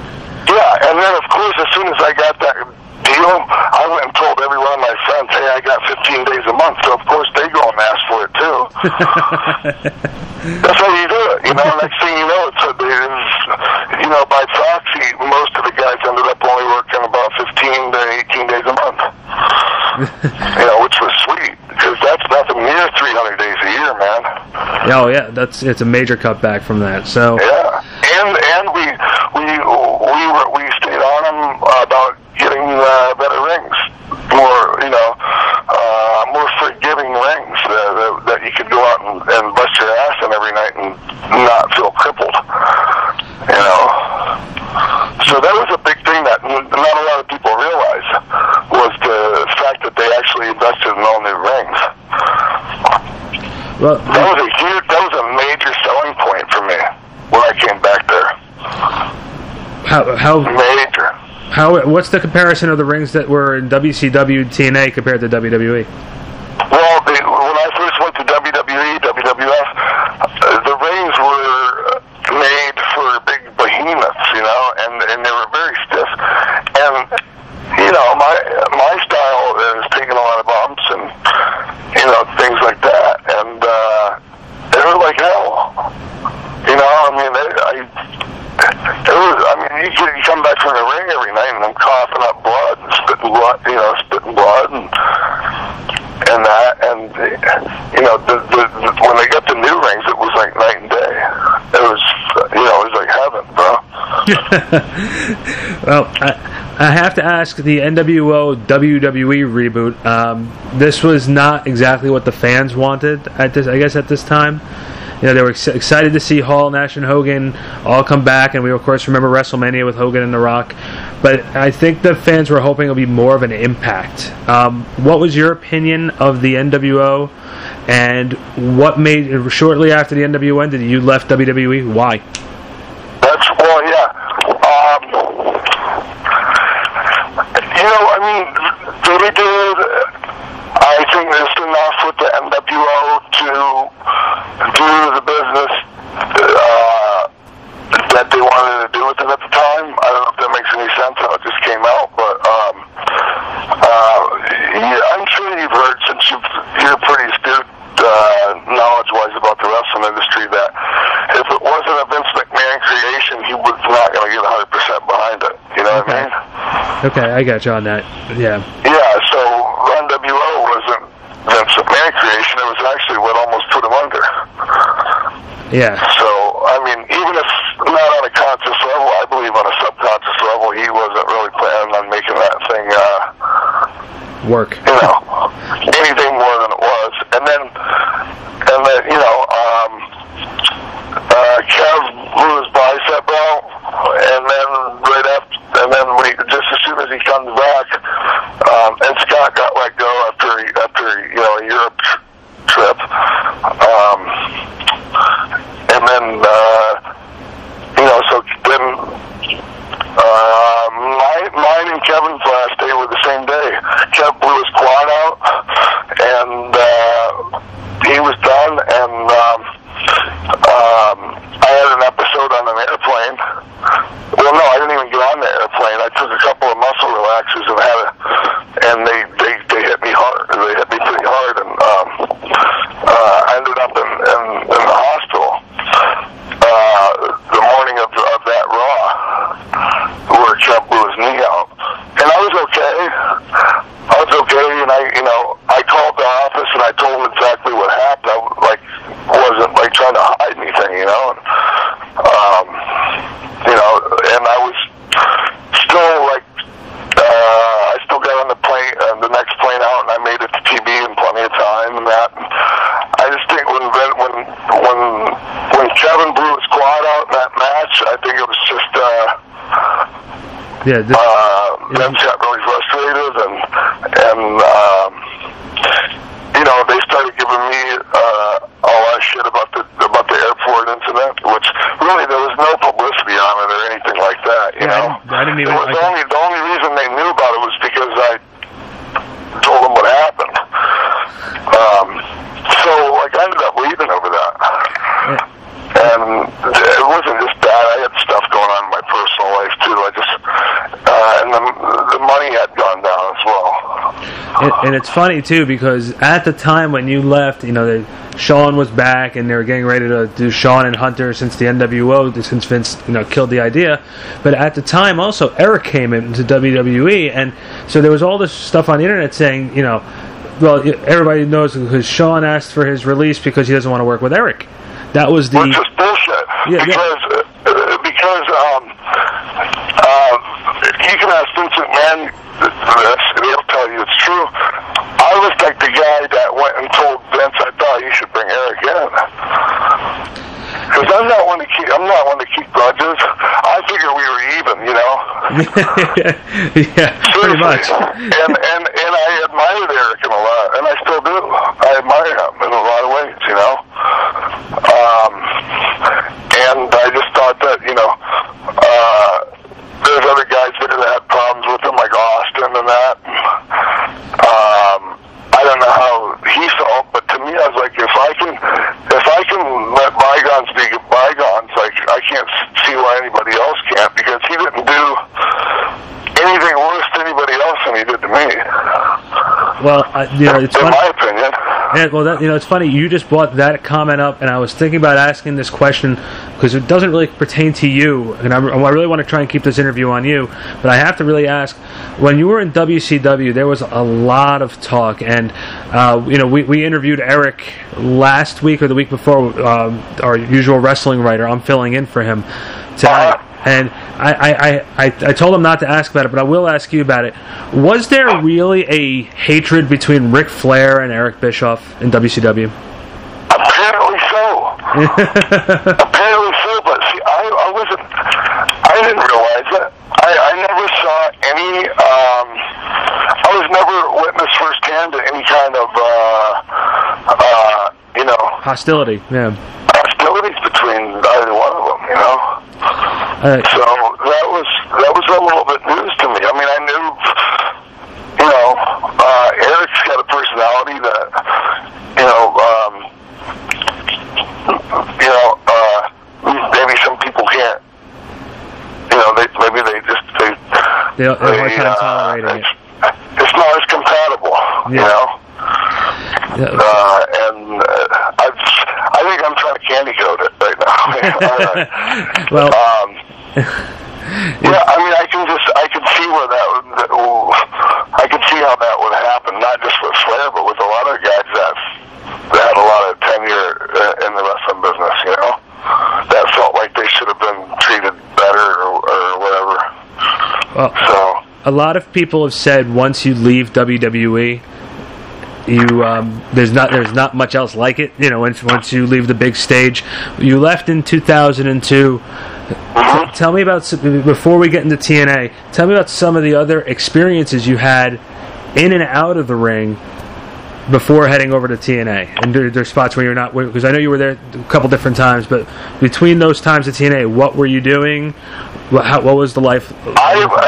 Yeah, and then of course, as soon as I got that deal, I went and told every one of my friends, "Hey, I got 15 days a month." So of course they go and ask for it too. That's how you do it, you know. Next thing you know, it's, a, it's you know by proxy, most of the guys ended up only working about 15 to 18 days a month. you know, which was sweet because that's nothing near 300 days a year, man. Oh yeah, that's it's a major cutback from that. So Yeah, and and we we we were we stayed on them about getting uh, better rings, more you know, uh, more forgiving rings uh, that, that you could go out and, and bust your ass in every night and not feel crippled. You know, so that was a big thing that not a lot of people realize was the fact that they actually invested in all new rings. well, That was a huge, that was a major selling point for me when I came back there. How how Major. how what's the comparison of the rings that were in WCW TNA compared to? WWE? Well, the, when I first went to WWE, WWF, uh, the rings were made for big behemoths, you know, and and they were very stiff. And you know, my my style is taking a lot of bumps and you know things like that, and uh, they were like hell. You know, I mean, they, I. It was, I mean, you, you come back from the ring every night and I'm coughing up blood and spitting blood, you know, spitting blood and and that, and you know, the, the, the when they got the new rings, it was like night and day. It was, you know, it was like heaven, bro. Well, I, I have to the NWO WWE reboot. Um, this was not exactly what the fans wanted at this. I guess at this time, you know, they were ex- excited to see Hall, Nash, and Hogan all come back, and we of course remember WrestleMania with Hogan and The Rock. But I think the fans were hoping it would be more of an impact. Um, what was your opinion of the NWO, and what made shortly after the NWO ended, you left WWE? Why? That's well, yeah. Um, you know, I mean, they did. I think there's enough with the NWO to do the business uh, that they wanted to do with it at the time. I don't know if that makes any sense how it just came out, but um, uh, yeah, I'm sure you've heard since you've, you're pretty astute uh, knowledge-wise about the wrestling industry that if it wasn't a Vince McMahon creation, he was not going to get 100% behind it. You know what I mean? Okay, I got you on that. Yeah. Yeah, so NWO wasn't Vince McMahon creation. It was actually what almost put him under. Yeah. So, I mean, even if not on a conscious level, I believe on a subconscious level, he wasn't really planning on making that thing, uh, Work. you know, anything more than it was. And then, and then, you know, um, uh, Kev blew his bicep out, and then right after, and then when he, just as soon as he comes back, um, and Scott got let go after, after you know, a Europe tr- trip. Um, and then, uh, you know, so then uh, my, mine and Kevin's last day were the same day. Kev blew his quad out, and uh, he was done, and um, um, I had an episode on an airplane. Well, no, I didn't even get on the airplane. I took a couple of muscle relaxers and had a, and they they, they hit me hard. They hit me pretty hard, and um, uh, I ended up in in, in the hospital uh, the morning of, of that Raw, where Chubb blew his knee out, and I was okay. I was okay, and I, you know, I called the office and I told them exactly what happened. I like wasn't like trying to hide anything, you know. And, um, you know, and I was still like, uh, I still got on the plane, uh, the next plane out, and I made it to TB in plenty of time and that. And I just think when Vin, when when when Kevin blew his quad out in that match, I think it was just. uh Yeah, this, uh, Vince got really frustrated, and and um, you know they started giving me uh, a lot of shit about the about the airport incident, which really there was no publicity on it or anything like that. You Yeah, I know, didn't- I didn't even- It was I the only the only reason they knew about it was because I told them what happened. Um, so like I ended up leaving over that. yeah. And it wasn't just that. I had stuff going on in my personal life too. I just uh, and the the money had gone down as well. And, it's funny too because at the time when you left, you know, the, Shawn was back and they were getting ready to do Shawn and Hunter since the NWO, since Vince, you know, killed the idea. But at the time, also Eric came into WWE, and so there was all this stuff on the internet saying, you know, well, everybody knows because Shawn asked for his release because he doesn't want to work with Eric. That was the Which is bullshit. Yeah, yeah. because uh, because um uh, you can ask Vince McMahon this, and he'll tell you it's true. I was like the guy that went and told Vince I thought you should bring Eric in. Because I'm not one to keep. I'm not one to keep grudges. I figure we were even, you know. yeah, pretty much. And and and I admired Eric a lot, and I still do. I admire him in a lot of ways, you know. Um, and I just thought that you know, uh, there's other guys there that had problems with him, like Austin and that. Um, I don't know how he felt, but to me, I was like, if I can, if I can let bygones be bygones, like I can't see why anybody else can't, because he didn't do anything worse to anybody else than he did to me. Well, I, you know, it's in funny. my opinion. Yeah, well, that, you know, it's funny. You just brought that comment up, and I was thinking about asking this question because it doesn't really pertain to you, and I, I really want to try and keep this interview on you. But I have to really ask: when you were in WCW, there was a lot of talk, and uh, you know, we, we interviewed Eric last week or the week before, um, our usual wrestling writer. I'm filling in for him tonight. Uh-huh. And I, I, I, I, told him not to ask about it, but I will ask you about it. Was there really a hatred between Ric Flair and Eric Bischoff in WCW? Apparently so. Apparently so, but see, I, I wasn't. I didn't realize it. I, I never saw any. Um, I was never witness firsthand to any kind of, uh, uh, you know, Hostility, yeah. hostilities between either one of them. You know. Uh, So that was that was a little bit news to me. I mean, I knew, you know, uh, Eric's got a personality that, you know, um, you know, uh, maybe some people can't. You know, they maybe they just they they, they a hard time uh, tolerating it. it's, not as compatible. You know. Yeah. Uh, and uh, I've, I think I'm trying to candy coat it right now. Well, Um, yeah, I mean, I can just, I can see where that, would, that oh, I can see how that would happen, not just with Flair, but with a lot of guys that, that had a lot of tenure uh, in the wrestling business, you know, that felt like they should have been treated better or, or whatever. well, So, a lot of people have said once you leave WWE, you um, there's not there's not much else like it. You know, once once you leave the big stage, you left in 2002. Tell me about before we get into TNA. Tell me about some of the other experiences you had in and out of the ring before heading over to TNA. And there, there's spots where you're not because I know you were there a couple different times, but between those times at TNA, what were you doing? What, how, what was the life? I,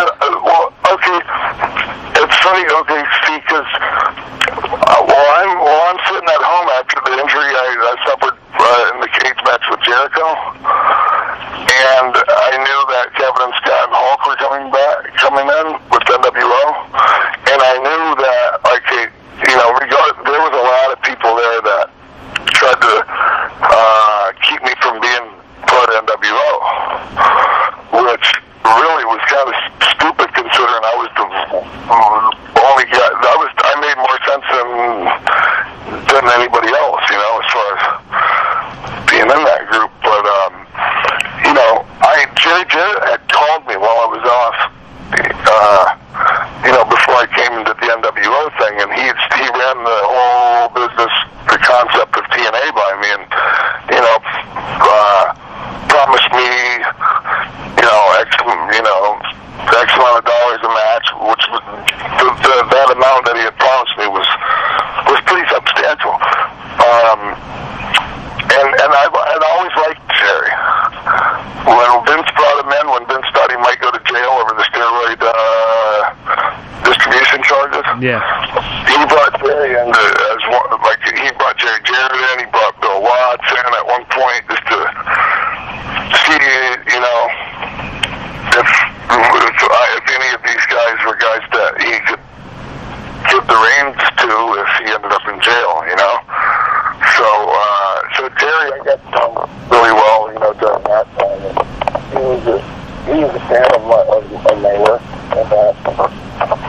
he was a fan of, my, of, of my work, and, uh,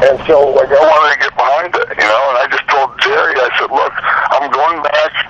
and so like I wanted to get behind it, you know. And I just told Jerry, I said, look, I'm going back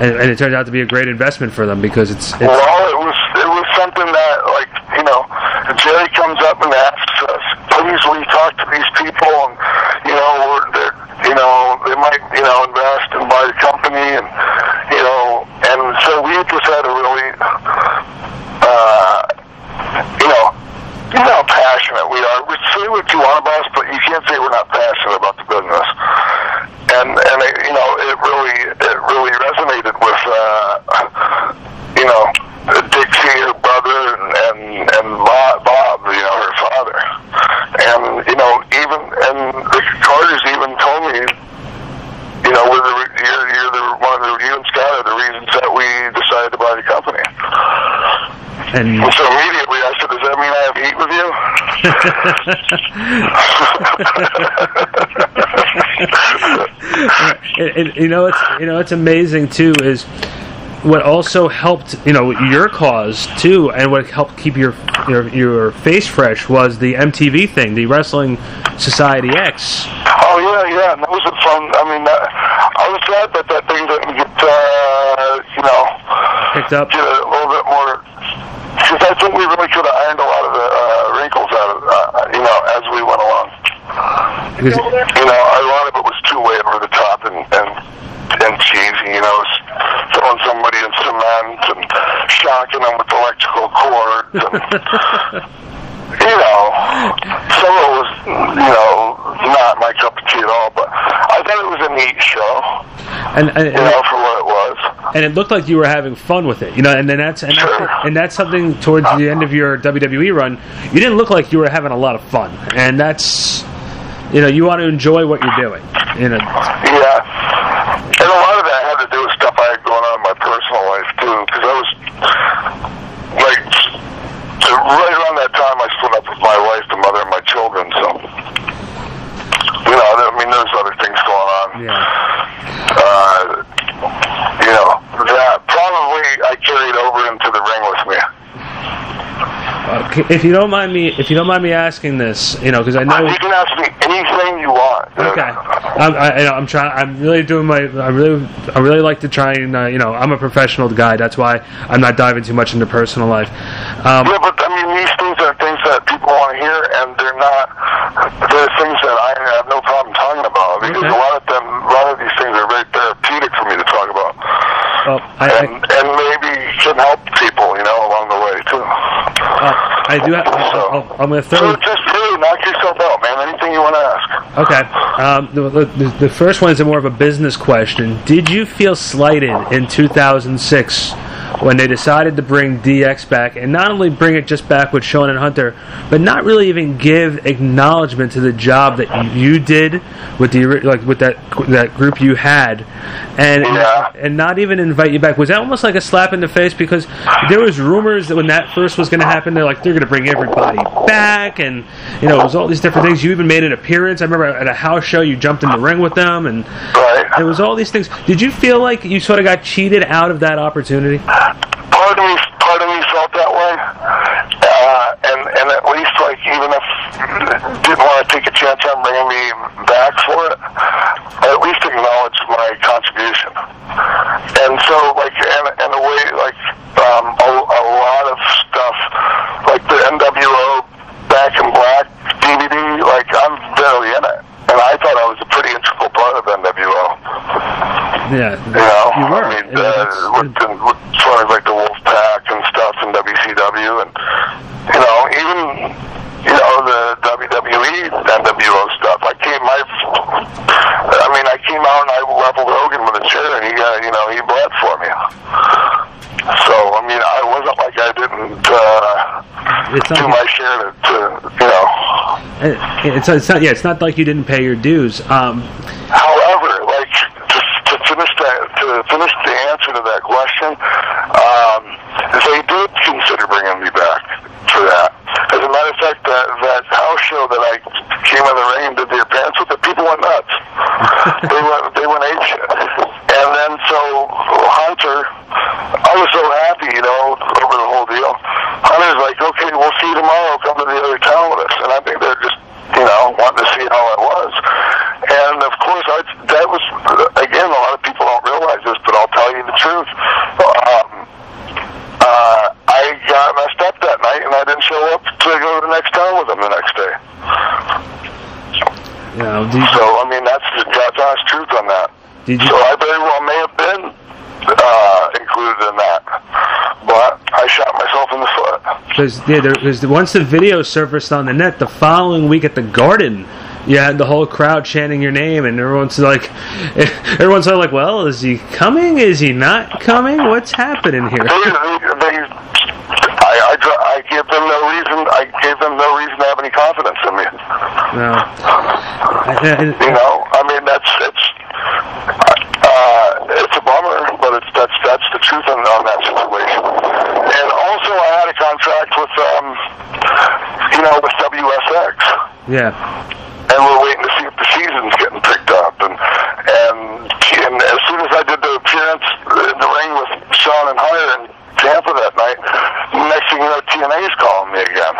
and, it turned out to be a great investment for them because it's, it's And so immediately I said, does that mean I have heat with you? and, and, you know it's you know it's amazing too is what also helped you know your cause too and what helped keep your your, your face fresh was the MTV thing the Wrestling Society X Oh yeah, yeah. And that was a fun. I mean, that, I was glad that that thing didn't get, uh, you know, picked up get a little bit more. Because I think we really could have ironed a lot of the uh, wrinkles out of, uh, you know, as we went along. You know, a lot of it was too way over the top and and and cheesy. You know, throwing somebody in cement and shocking them with electrical cords. And, you know, some of it was, you know, not my cup of tea at all. But I thought it was a neat show. and and, You know, for what it was. and it looked like you were having fun with it you know and then that's and that's, and that's something towards the end of your WWE run you didn't look like you were having a lot of fun and that's you know you want to enjoy what you're doing you know Yeah. And a lot of that had to do with stuff I had going on in my personal life too, because I was like to, right around that time I split up with my wife, the mother of my children. So you know, I mean, there's other things going on. yeah Uh, you know, that probably I carried over into the ring with me. Okay, if you don't mind me, if you don't mind me asking this, you know, because I know. You can ask me anything you want. Okay, I'm, I, you know, I'm trying. I'm really doing my. I really, I really like to try and, uh, you know, I'm a professional guy. That's why I'm not diving too much into personal life. Um, Yeah, but I mean, these things are things that people want to hear, and they're not. They're things that I have no problem talking about because Okay. a lot of them, a lot of these things are very therapeutic for me to talk about, well, I, and and maybe can help people, you know, along the way too. Uh, I do. Have, I'll, I'm going to So throw. just really knock yourself out, man. Anything you want to ask. Okay. Um, the, the, the first one is a more of a business question. Did you feel slighted in 2006 when they decided to bring DX back, and not only bring it just back with Shawn and Hunter, but not really even give acknowledgement to the job that you, you did with the like with that that group you had, and Yeah. and not even invite you back? Was that almost like a slap in the face because there was rumors that when that first was going to happen, they're like they're going to bring everybody back, and you know it was all these different things. You even made an appearance. I remember at a house show you jumped in the ring with them, and Right. it was all these things. Did you feel like you sort of got cheated out of that opportunity? Part of me, part of me felt that way, uh, and and at least like even if didn't want to take a chance on bringing me back for it, at least acknowledge my contribution. And so like and and the way like um, a, a lot of stuff like the NWO Back in Black DVD, like I'm barely in it, and I thought I was a pretty integral part of NWO. Yeah, You know, you were. I mean, know, uh, that's- with, the, with as far as like the Wolfpac and stuff and WCW and you know even you know the WWE NWO stuff. I came, my, I mean, I came out and I leveled Hogan with a chair and he got you know he bled for me. So I mean, I wasn't like I didn't uh, It's do my share to, to you know. It's, it's not. Yeah, it's not like you didn't pay your dues. Um, However, like to, to finish that, to finish the answer to that question, um, they did consider bringing me back for that. As a matter of fact, that that house show that I came in the ring and did the appearance with, the people went nuts. they went they went ape shit. And then so Hunter, I was so happy, you know, over the whole deal. Hunter's like, okay, we'll see you tomorrow. Come to the other town with us. And I think they're just you know, wanting to see how I was. And of course, I, that was, again, a lot of people don't realize this, but I'll tell you the truth. Um, uh, I got messed up that night, and I didn't show up to go to the next town with them the next day. You you, So, I mean, that's the God's honest truth on that. did So? I very well may have been uh, included in that, but I shot myself in the foot. Because yeah, there, cause once the video surfaced on the net, the following week at the Garden, you had the whole crowd chanting your name, and everyone's like, everyone's like, "Well, is he coming? Is he not coming? What's happening here?" They, they, they, I, I, I gave them no reason. I gave them no reason to have any confidence in me. No. You know, I mean, that's it's uh, it's a bummer, but it's that's that's the truth on, on that situation. And also, I had a contract with, um, you know, with WSX, Yeah. and we're waiting to see if the season's getting picked up. And and, and as soon as I did the appearance in the ring with Shawn and Hunter in Tampa that night, next thing you know, TNA's calling me again.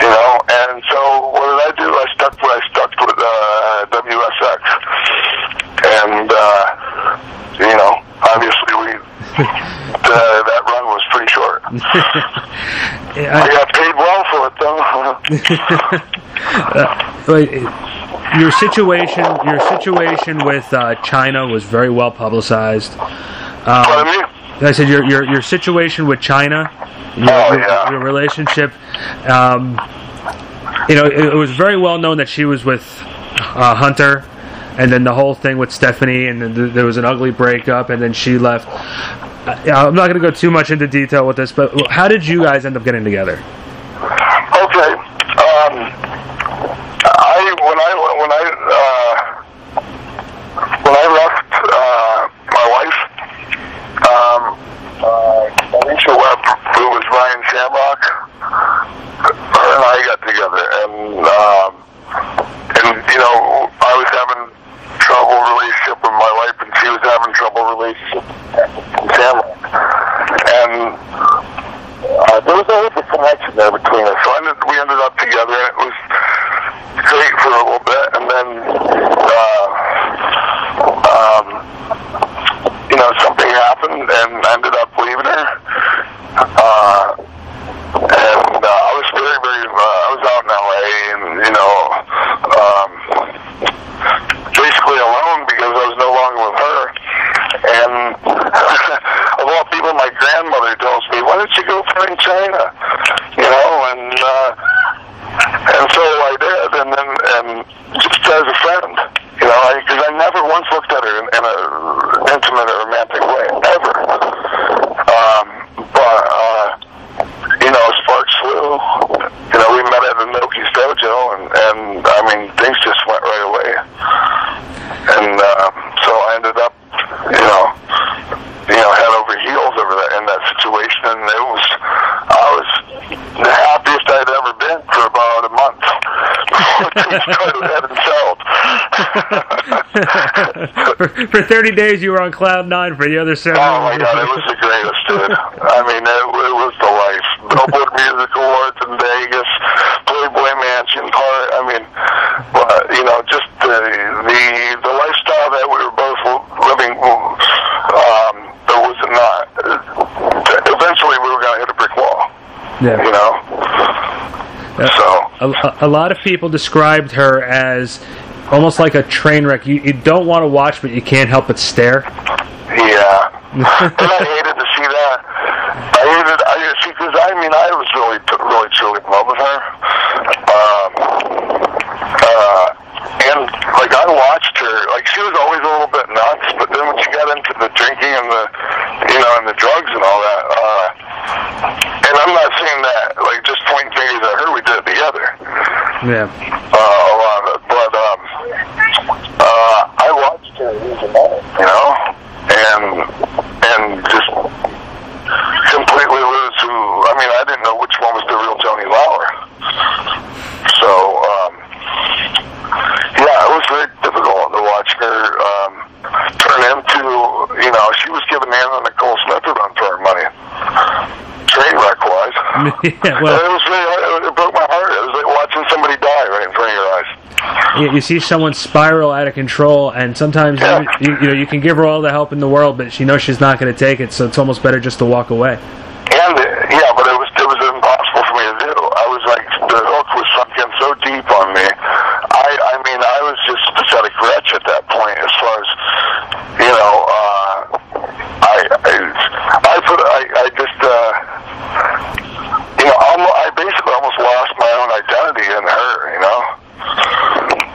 You know, and so what did I do? I stuck with I stuck with uh, WSX, and uh, you know, obviously we uh, that run was pretty short. I I, got paid well for it but your situation, your situation with uh, Chyna was very well publicized. Um? I said your your your situation with Chyna, your, Oh, your, yeah. your relationship. Um, you know, it, it was very well known that she was with uh, Hunter, and then the whole thing with Stephanie, and then th- there was an ugly breakup, and then she left. Uh, I'm not going to go too much into detail with this, but how did you guys end up getting together? For, for 30 days, you were on cloud nine for the other seven. Oh my god, it was the greatest, dude. I mean, it, it was the life. Billboard Music Awards in Vegas, Playboy Mansion part. I mean, but you know, just the the the lifestyle that we were both living. Um, there was not. Eventually, we were going to hit a brick wall. Yeah. You know. So. A, a- a lot of people described her as almost like a train wreck. You, you don't want to watch, but you can't help but stare. Yeah. and I hated to see that. I hated, I see, because I mean, I was really, really, truly in love with her. Um, uh, and like I watched her, like she was always a little bit nuts, but then when she got into the drinking and the, you know, and the drugs and all that, uh, and I'm not saying that, like just pointing fingers at her, we did it together Yeah. uh, a lot of it. But um, uh, I watched her lose a moment, you know, and and just completely lose who. I mean, I didn't know which one was the real Joanie Laurer. So um, yeah, it was very difficult to watch her um, turn into. You know, she was giving Anna Nicole Smith a run for her money, train wreck wise. yeah. Well, it was really, it broke my heart. It was like watching somebody die right in front of your eyes. you, you see someone spiral out of control, and sometimes Yeah. you, you know you can give her all the help in the world, but she knows she's not going to take it. So it's almost better just to walk away. And yeah, but it was it was impossible for me to do. I was like the hook was sunk in so deep on me. I I mean I was just a pathetic wretch at that point. As far as you know, uh, I I I put I I just uh, you know almost, I basically almost lost my own identity in her. You know.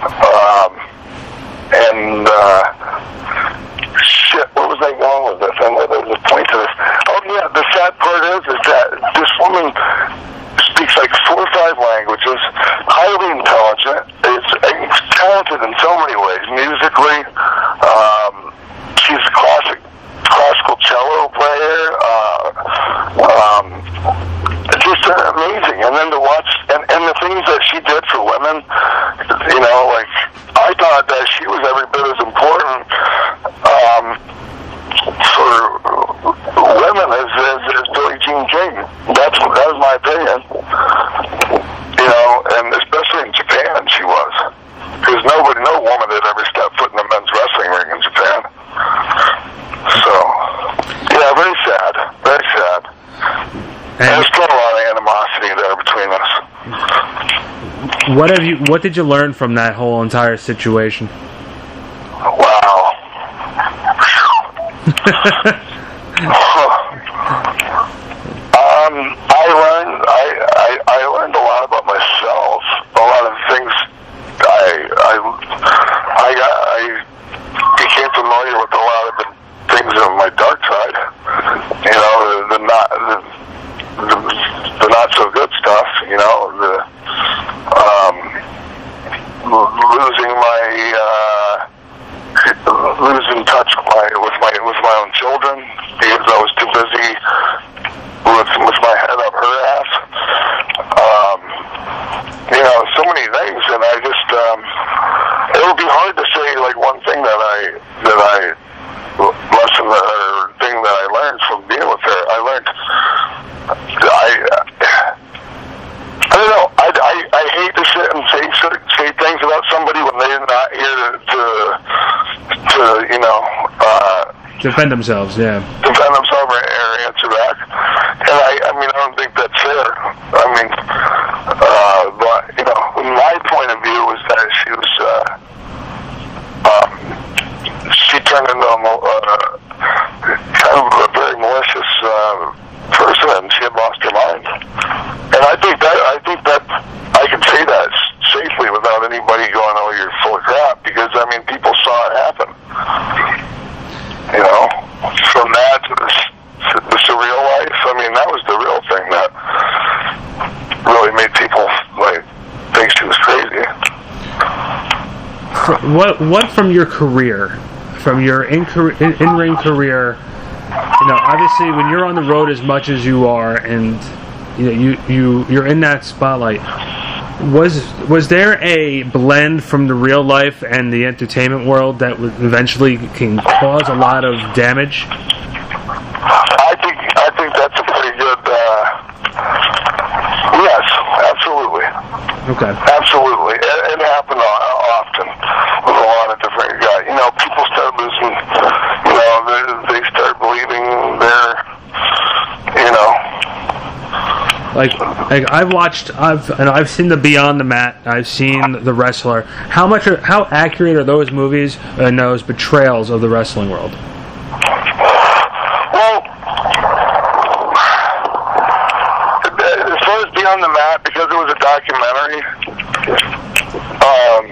Um, and uh, shit, what was I going with this? I know there was a point to this. Oh yeah, the sad part is, is that this woman speaks like four or five languages, highly intelligent, is talented in so many ways. Musically, um, she's a classic women. You know, like I thought that she was every bit as important um, for women as, as, as Billie Jean King. That's that was my opinion. You know, and especially in Japan, she was because nobody, no woman had ever stepped foot in a men's wrestling ring in Japan. So, yeah, very sad, very sad. And there's still a lot of animosity there between us. What have you? What did you learn from that whole entire situation? Wow. um, I learned I, I I learned a lot about myself. A lot of things I I I got I became familiar with a lot of the things of my dark side. You know, the, the not the, the the not so good stuff. You know, the um losing my uh losing touch with my with my with my own children because I was too busy with with my head up her ass. Um, you know, so many things, and I just um, it would be hard to say like one thing that I that I lesson that or thing that I learned from being with her. I learned I. I don't know. I, I, I hate to sit and say say things about somebody when they're not here to to, to you know uh, Defend themselves, yeah. defend themselves or, or answer back. And I, I mean, I don't think that's fair. I mean, uh, but you know, my point of view was that she was uh, um, she turned into a mo- uh, kind of a very malicious uh, person, and she had lost her mind. And I think that I think that I can say that safely without anybody going, "Oh, you're full of crap," because I mean, people saw it happen. You know, from that to the, to the surreal life. I mean, that was the real thing that really made people like think she was crazy. What what from your career, from your in in ring career? You know, obviously, when you're on the road as much as you are, and you know you you you're in that spotlight. Was was there a blend from the real life and the entertainment world that would eventually can cause a lot of damage? I think I think that's a pretty good. Uh, yes, absolutely, Okay. absolutely. It, it happened o- often with a lot of different guys. You know, people start losing. You know, they, they start believing they're. You know, Like, I've watched, I've and I've seen the Beyond the Mat. I've seen the Wrestler. How much, are, how accurate are those movies and those betrayals of the wrestling world? Well, as far as Beyond the Mat, because it was a documentary, um,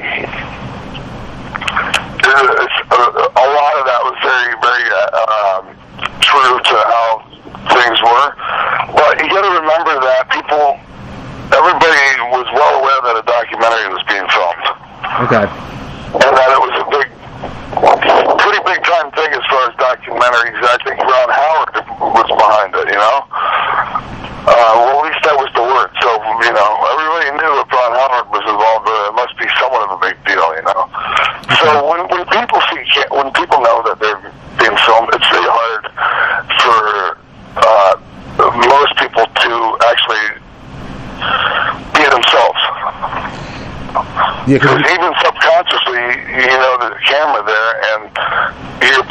it's, a, a lot of that was very, very um, true to how things were. But you got to remember that people, everybody was well aware that a documentary was being filmed Okay. and that it was a big, pretty big time thing as far as documentaries. I think Ron Howard was behind it, you know. Uh, well, at least that was the word. So, you know, everybody knew if Ron Howard was involved, uh, it must be somewhat of a big deal, you know. So when when people see, when people know that they're being filmed, it's very hard for uh, most people to actually be themselves. Yeah, 'cause Because even subconsciously, you know, there's a camera there, and you're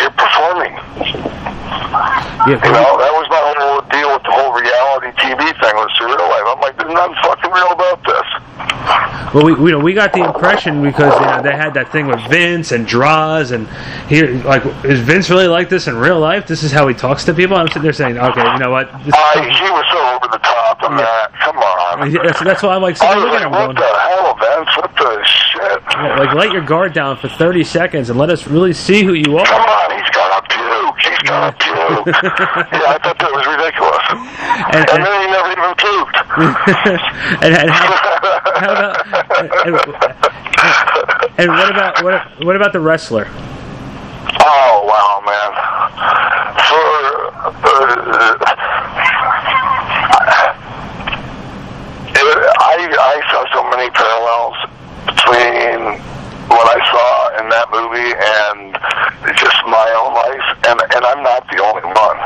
you're performing. yeah, You know, that was my whole deal with the whole reality TV thing with surreal life. I'm like, there's nothing fucking real about this. Well, we, we know we got the impression because you know they had that thing with Vince and Droz and here like is Vince really like this in real life? This is how he talks to people. I'm sitting there saying, okay, you know what? This uh, I, he was so over the top on that. Come on. Yeah, that's, that's why I'm like I sitting was like, at him what the hell? What the shit? yeah, like let your guard down for 30 seconds and let us really see who you are. Come on, he's got a puke. He's got a puke. yeah, I thought that was ridiculous. And, And and, then he never even puked. and, and how, how about and, and what about what what about the wrestler? Oh wow, man! For uh, and just my own life, and and I'm not the only one.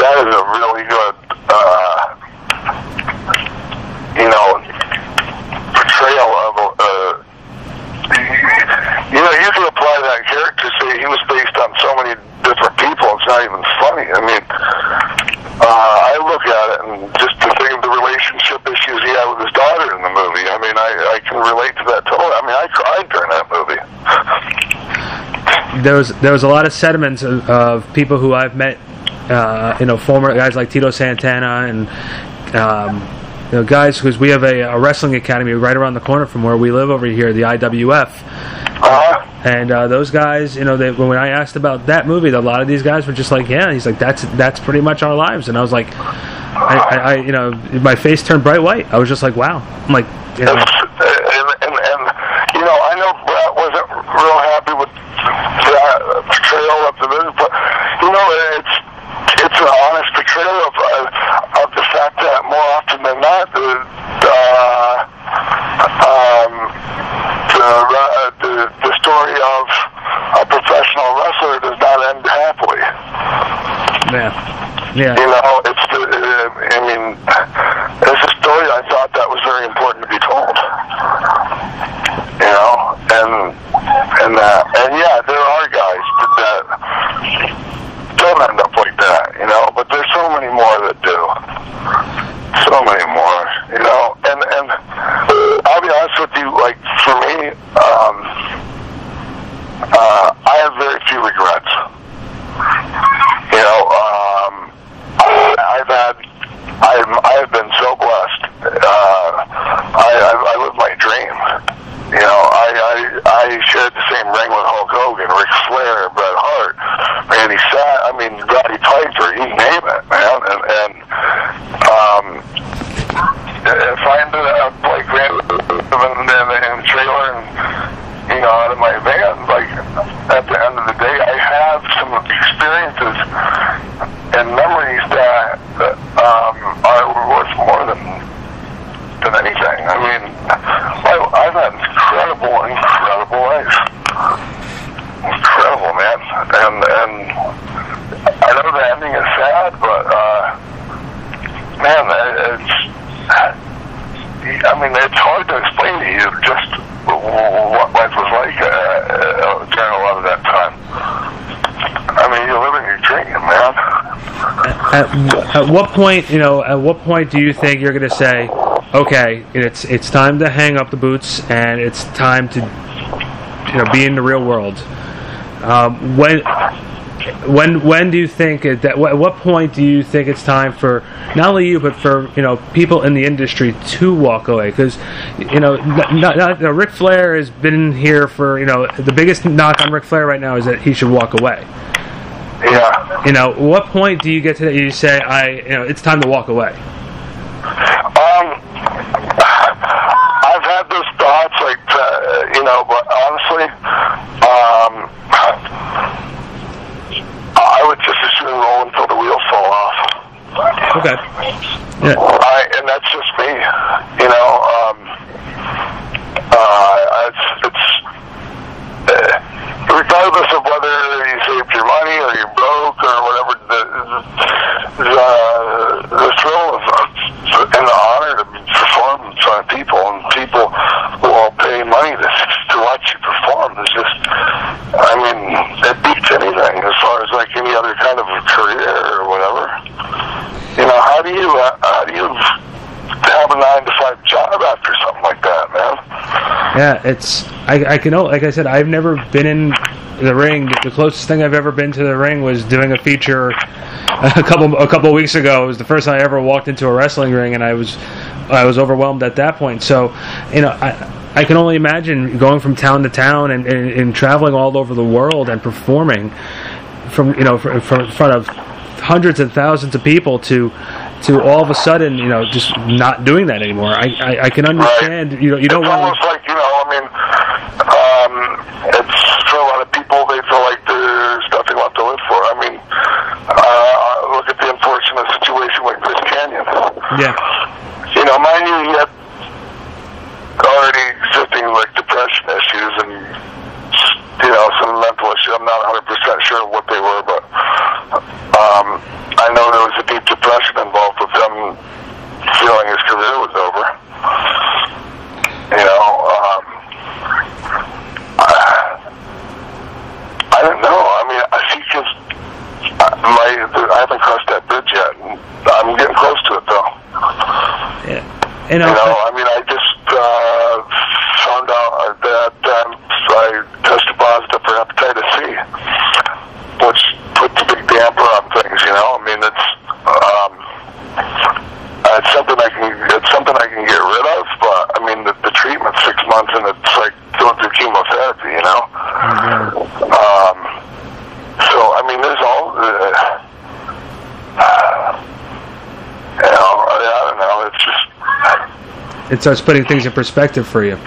That is a really good, uh, you know, portrayal of a. Uh, you know, you can apply that character. Say he was based on so many different people. It's not even there was there was a lot of sentiments of, of people who I've met, uh, you know, former guys like Tito Santana and um, you know guys because we have a, a wrestling academy right around the corner from where we live over here, the IWF. Uh-huh. And uh, those guys, you know, they, when I asked about that movie, a lot of these guys were just like, "Yeah." He's like, "That's that's pretty much our lives." And I was like, I, I, I you know, my face turned bright white. I was just like, "Wow!" I'm like, you know, It's, and, and, and, you know, I know Brett wasn't real happy with that portrayal of the movie, but, you know, it's, it's an honest portrayal of, uh, of the fact that more often than not, the, uh, um, the, uh, the, the story of a professional wrestler does not end happily. yeah, yeah. You know, it's the, uh, I mean, it's a story I thought that was very important to be told. You know, and, and, uh, and yeah, there are guys that, that don't end up like that, you know, but there's so many more that do. So many more, you know, and, and I'll be honest with you, like, for me, um, uh, I have very few regrets. You know, um, I, I've had, I've, I've been so blessed. Uh, I, I, I live my dream. You know, I, I, I shared the same ring with Hulk Hogan, Ric Flair, Bret Hart, Randy Sat, I mean, Roddy Piper, you name it, man. And, and um, if I ended up like living in, in a trailer and, you know, out of my van, like, at the end of the day, I have some experiences and memories that um, are worth more than than anything. I mean, I, I've had an incredible, incredible life. Incredible, man. And and I know the ending is sad, but uh, man, it's. I mean, it's hard to explain to you just what life was like uh, uh, during a lot of that time. I mean, you're living your dream, man. At, at what point, you know, at what point do you think you're going to say, okay, it's it's time to hang up the boots and it's time to, you know, be in the real world? Um, when when when do you think that at what point do you think it's time for not only you but for you know people in the industry to walk away because you know not, not, Ric Flair has been here for you know the biggest knock on Ric Flair right now is that he should walk away Yeah. You know what point do you get to that you say I you know it's time to walk away Um, I've had those thoughts, like, uh, you know, but honestly, um, I would just as soon roll until the wheels fall off. okay. Yeah I, and that's just me, you know. Um, uh, it's, it's uh, regardless of whether you saved your money or you're broke or whatever. The the, the thrill of, of and the honor to perform in front of people and people will pay money to to watch you perform is just. I mean, it beats anything as far as like any other kind of a career or whatever. You know, how do you uh, how do you have a nine to five job after something like that, man? Yeah, it's I, I can like I said I've never been in the ring. The closest thing I've ever been to the ring was doing a feature a couple a couple weeks ago. It was the first time I ever walked into a wrestling ring, and I was I was overwhelmed at that point. So, you know, I I can only imagine going from town to town and, and, and traveling all over the world and performing from you know from, from in front of hundreds and thousands of people to to all of a sudden you know just not doing that anymore. I I, I can understand you know you don't want mean, um, it's for a lot of people. They feel like there's nothing left to live for. I mean, uh, look at the unfortunate situation with Chris Kanyon. yeah it starts putting things in perspective for you.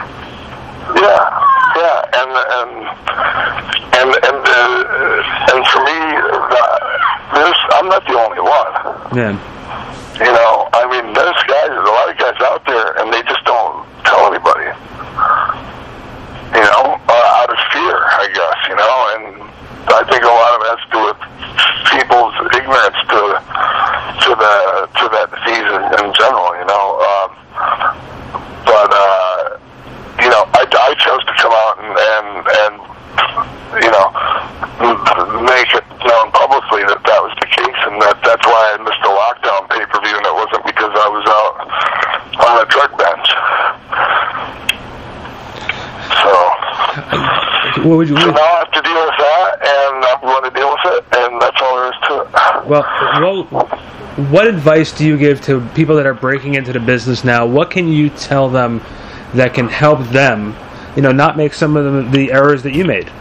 would you? Would you? I have to deal with that, and I'm going to deal with it, and that's all there is to it. Well, well, what advice do you give to people that are breaking into the business now? What can you tell them that can help them? You know, not make some of the, the errors that you made.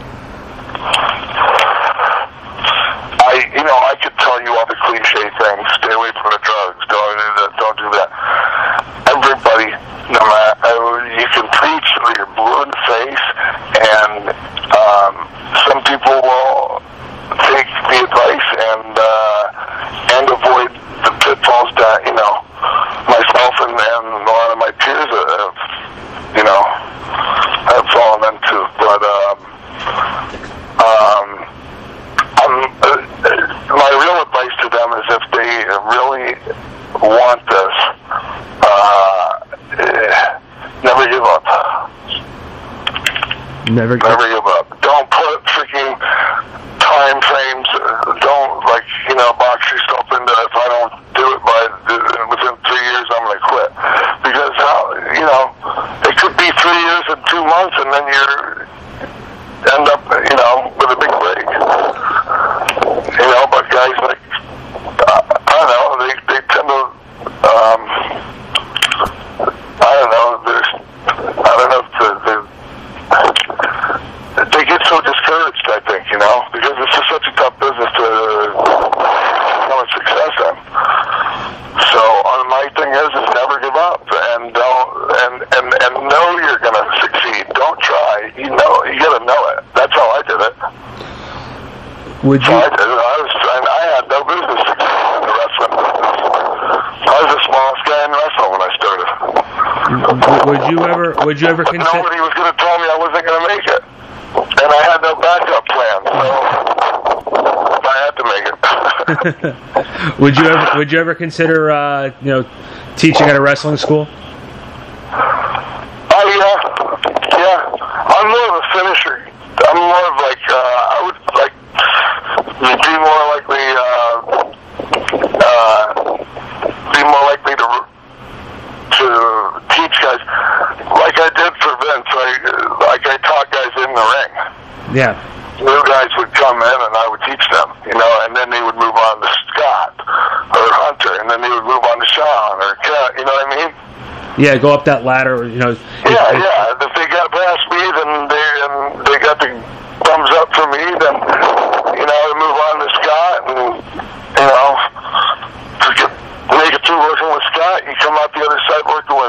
Would you ever consider? Nobody was going to tell me I wasn't going to make it, and I had no backup plan, so I had to make it. would you ever Would you ever consider uh, you know teaching at a wrestling school? Yeah, go up that ladder. You know. It, yeah, yeah. If they got past me, then they and they got the thumbs up for me. Then you know, to move on to Scott, and you know, to get, make it through working with Scott, you come out the other side working with.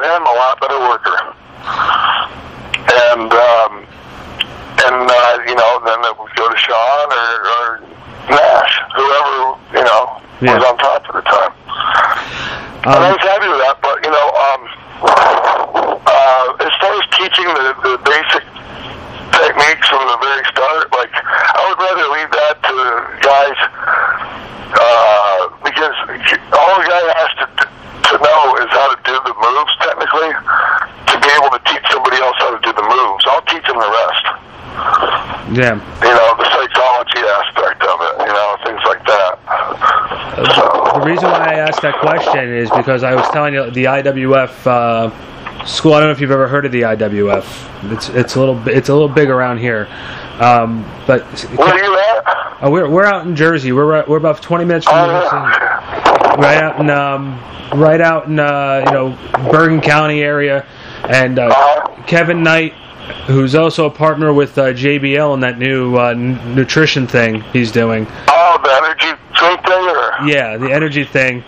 Yeah. You know, the psychology aspect of it, you know, things like that. The reason why I asked that question is because I was telling you the IWF uh, school. I don't know if you've ever heard of the IWF. It's it's a little it's a little big around here, um, but where are you at? Oh, we're we're out in Jersey. We're we're about twenty minutes from. Uh, yeah. Right out in um, right out in uh, you know Bergen County area, and uh, uh-huh. Kevin Knight who's also a partner with uh, JBL in that new uh, n- nutrition thing he's doing. Oh, the energy drink thing, or? Yeah, the energy thing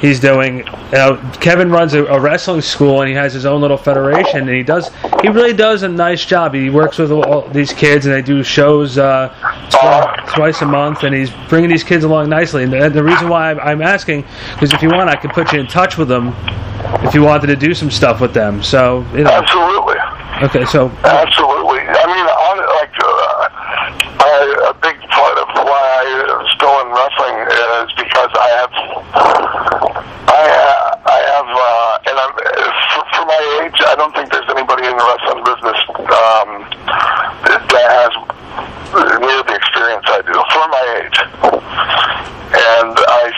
he's doing. Uh, Kevin runs a, a wrestling school and he has his own little federation, and he does he really does a nice job. He works with all these kids and they do shows uh, twi- twice a month, and he's bringing these kids along nicely. And the, the reason why I'm- I'm asking because if you want, I could put you in touch with them if you wanted to do some stuff with them. So you know, Absolutely. Okay, so Absolutely. I mean, on like uh, I, a big part of why I'm still in wrestling is because I have, I ha- I have, uh, and I'm for, for my age. I don't think there's anybody in the wrestling business um, that has near the experience I do for my age, and I.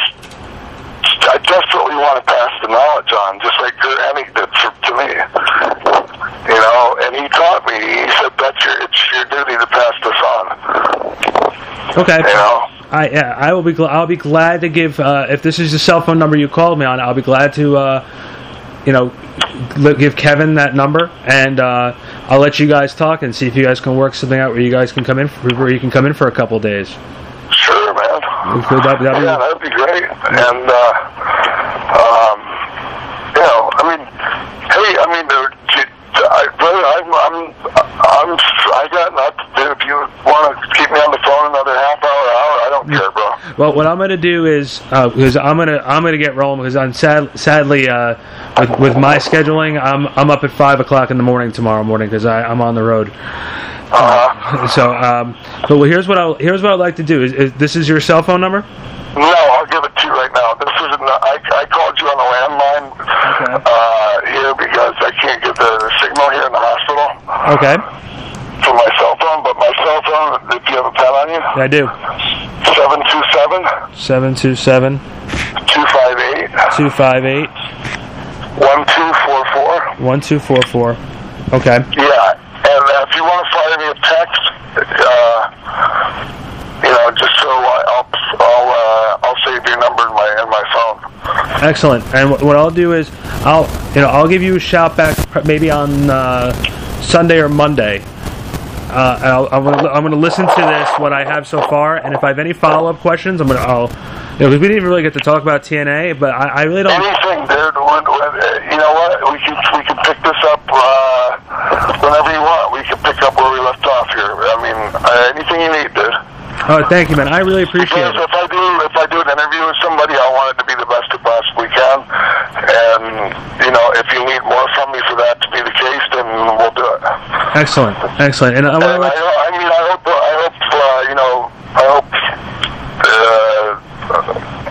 I desperately want to pass the knowledge on, just like Curt Hennig did for, to me. You know, and he taught me. He said, "That's your, it's your duty to pass this on." Okay. You know, I yeah, I will be gl- I'll be glad to give uh, if this is the cell phone number you called me on. I'll be glad to uh, you know give Kevin that number and uh, I'll let you guys talk and see if you guys can work something out where you guys can come in where you can come in for a couple days. sure, man. Could that- that'd Yeah, that'd be great. And uh, um, you know, I mean, hey, I mean, brother, I'm, I'm, I'm, I got nothing to do. If you want to keep me on the phone another half hour, hour, I don't care, bro. Well, what I'm gonna do is uh, because I'm gonna I'm gonna get rolling because I'm sad, sadly uh, with, with my scheduling I'm I'm up at five o'clock in the morning tomorrow morning because I'm on the road. Uh, So, um, but well, here's what I here's what I'd like to do. Is, is this is your cell phone number? no, I'll give it to you right now. This is an, I, I called you on the landline Okay. uh, here because I can't get the signal here in the hospital Okay, for my cell phone. But my cell phone, if you have a pen on you, I do. Seven two seven Seven two seven two five eight two five eight one two four four. one two four four. Okay. Yeah, and if you want to fire me a text, uh, you know, just so I, I'll I'll uh, I'll save your number in my in my phone. Excellent. And what I'll do is I'll you know I'll give you a shout back maybe on uh, Sunday or Monday. Uh, I'll, I'm gonna I'm gonna listen to this what I have so far, and if I have any follow up questions, I'm gonna I'll you know we didn't even really get to talk about TNA, but I, I really don't. Anything, dude. When, when, uh, you know what? We can we can pick this up uh, whenever you want. We can pick up where we left off here. I mean, uh, anything you need, dude. Oh, thank you, man. I really appreciate Because it. if I do if I do an interview with somebody, I want it to be the best it possibly can. And you know, if you need more from me for that to be the case, then we'll do it. Excellent, excellent. And I And I, I mean, I hope, I hope, uh, you know, I hope, uh,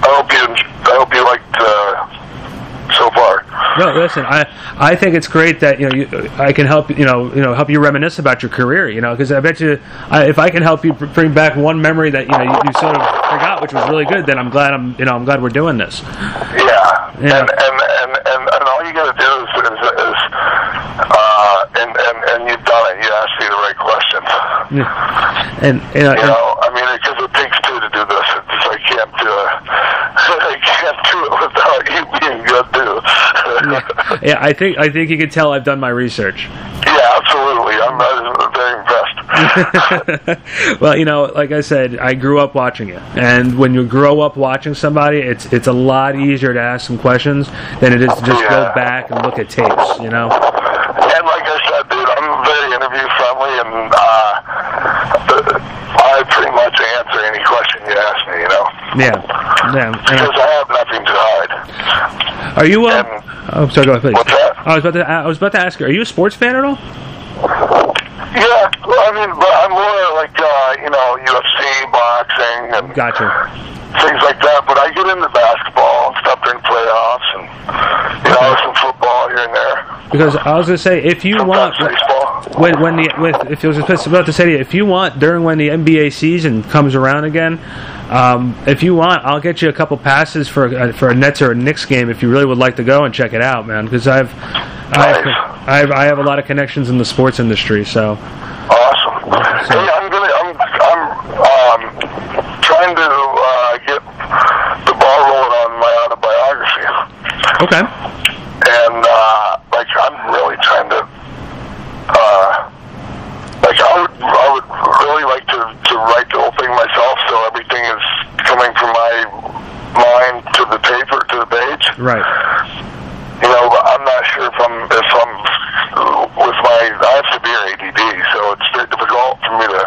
I hope you, I hope you liked uh, so far. No, listen. I I think it's great that you know you, I can help you know you know help you reminisce about your career. You know because I bet you I, if I can help you br- bring back one memory that you know you, you sort of forgot, which was really good, then I'm glad I'm you know I'm glad we're doing this. Yeah, Yeah. And, and and and and all you got to do is, is, is uh, and and and you've done it. You asked me the right questions. Yeah. And you and- know, I mean, because it takes two to do this. It's, I can't do uh, it. I can't do it without you being good too. yeah, I think I think you can tell I've done my research. Yeah, absolutely. I'm, I'm very impressed. well, you know, like I said, I grew up watching it, and when you grow up watching somebody, it's it's a lot easier to ask some questions than it is to just go back and look at tapes. You know. And like I said, dude, I'm very interview friendly, and uh, I pretty much answer any question you ask me. You know, Yeah, yeah. Because I have nothing to hide. are you? And- oh, sorry. Go ahead, please. What's that? I was about to. I was about to ask you. Are you a sports fan at all? Yeah, well, I mean, but I'm more like uh, you know UFC, boxing, and Gotcha. things like that. But I get into basketball and stuff during playoffs, and you know some football here and there. Because I was gonna say, if you want, Sometimes baseball. when when the with if I was just about to say if you want during when the NBA season comes around again, Um, if you want, I'll get you a couple passes for uh, for a Nets or a Knicks game if you really would like to go and check it out, man. Because I've, I've, I've I have a lot of connections in the sports industry, so Awesome. Hey, I'm gonna, I'm, I'm, um, trying to uh, get the ball rolling on my autobiography, okay. and uh, like I'm really trying to, uh, like I would, I would really like to to write the whole thing myself, so everything is coming from my mind to the paper to the page. Right. You know, I'm not sure if I'm if I'm with my I have severe ADD, so it's very difficult for me to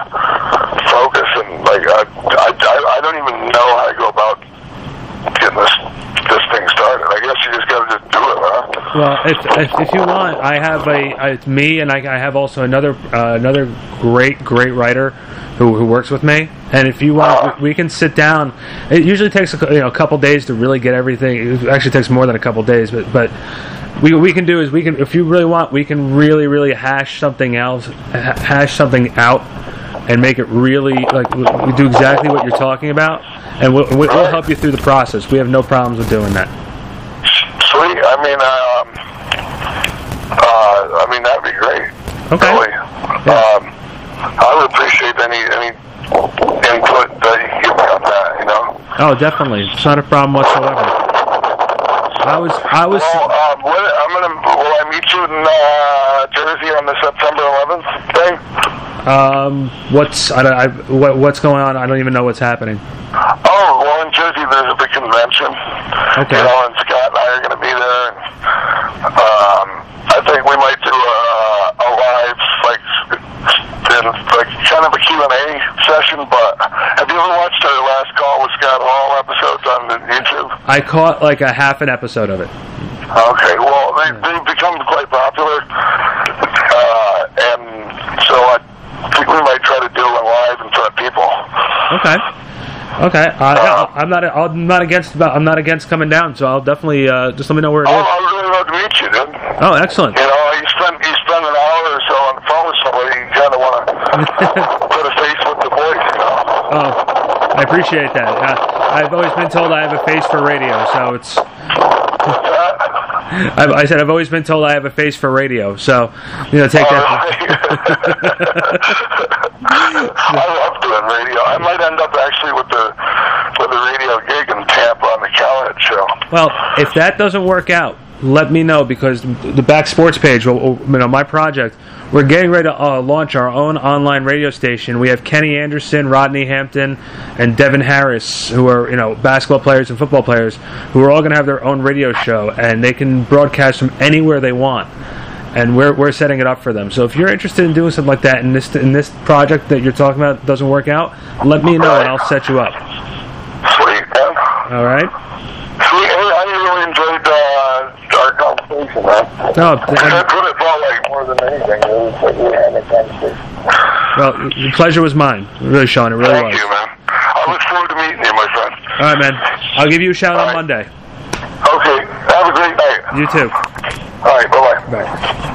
focus and like I I, I don't even know how to go about getting this this thing started. I guess you just got to just do it, huh? Well, if, if if you want, I have a it's me, and I, I have also another uh, another great great writer who, who works with me. And if you want, we, we can sit down. It usually takes a, you know a couple days to really get everything. It actually takes more than a couple days, but but we we can do is we can if you really want, we can really really hash something else, hash something out, and make it really like we we do exactly what you're talking about, and we'll, we'll we'll help you through the process. We have no problems with doing that. Sweet. I mean, um, uh, I mean that'd be great. Okay. Really. Um, I would appreciate any any input that you give me on that. You know. Oh, definitely. It's not a problem whatsoever. I was, I was. Well, um, what, I'm gonna. Will I meet you in uh, Jersey on the September 11th thing? Um, what's I, don't- I, what, what's going on? I don't even know what's happening. Oh, well, in Jersey there's a big convention. Okay. You know, and Scott and I are going to be there. And, um, I think we might do a, a live, like, in, like kind of a Q&A session. But have you ever watched our last call with Scott Hall episodes on the YouTube? I caught like a half an episode of it. Okay, well, they, they've become quite popular. Uh, and so I think we might try to do one live in front of people. Okay. Okay. Uh, yeah, I'm not. I'm not against. I'm not against coming down. So I'll definitely uh, just let me know where it Oh, is. I'd really love to meet you, dude. Oh, excellent. You know, you spend you spend an hour or so on the phone with somebody, you kind of want to put a face with the voice, you know. Oh, I appreciate that. I've always been told I have a face for radio, so it's. I've, I said I've always been told I have a face for radio, so you know, take all that. right. I love doing radio. I might end up actually with the with the radio gig in Tampa on the Callahan show. Well, if that doesn't work out, let me know because the back sports page, well, you know, my project, we're getting ready to uh, launch our own online radio station. We have Kenny Anderson, Rodney Hampton, and Devin Harris, who are you know basketball players and football players, who are all going to have their own radio show, and they can broadcast from anywhere they want. And we're, we're setting it up for them. So if you're interested in doing something like that, and this in this project that you're talking about doesn't work out, let me know and I'll set you up. Sweet. All right? Sweet. Hey, I really enjoyed uh, our conversation, man. No, That's what it felt like more than anything. It was like we had a conversation. Well, the pleasure was mine. Really, Shawn, it really Thank was. you, man. I look forward to meeting you, my friend. All right, man. I'll give you a shout on All right. Monday. Okay. Have a great night. You too. All right. Bye-bye. Bye.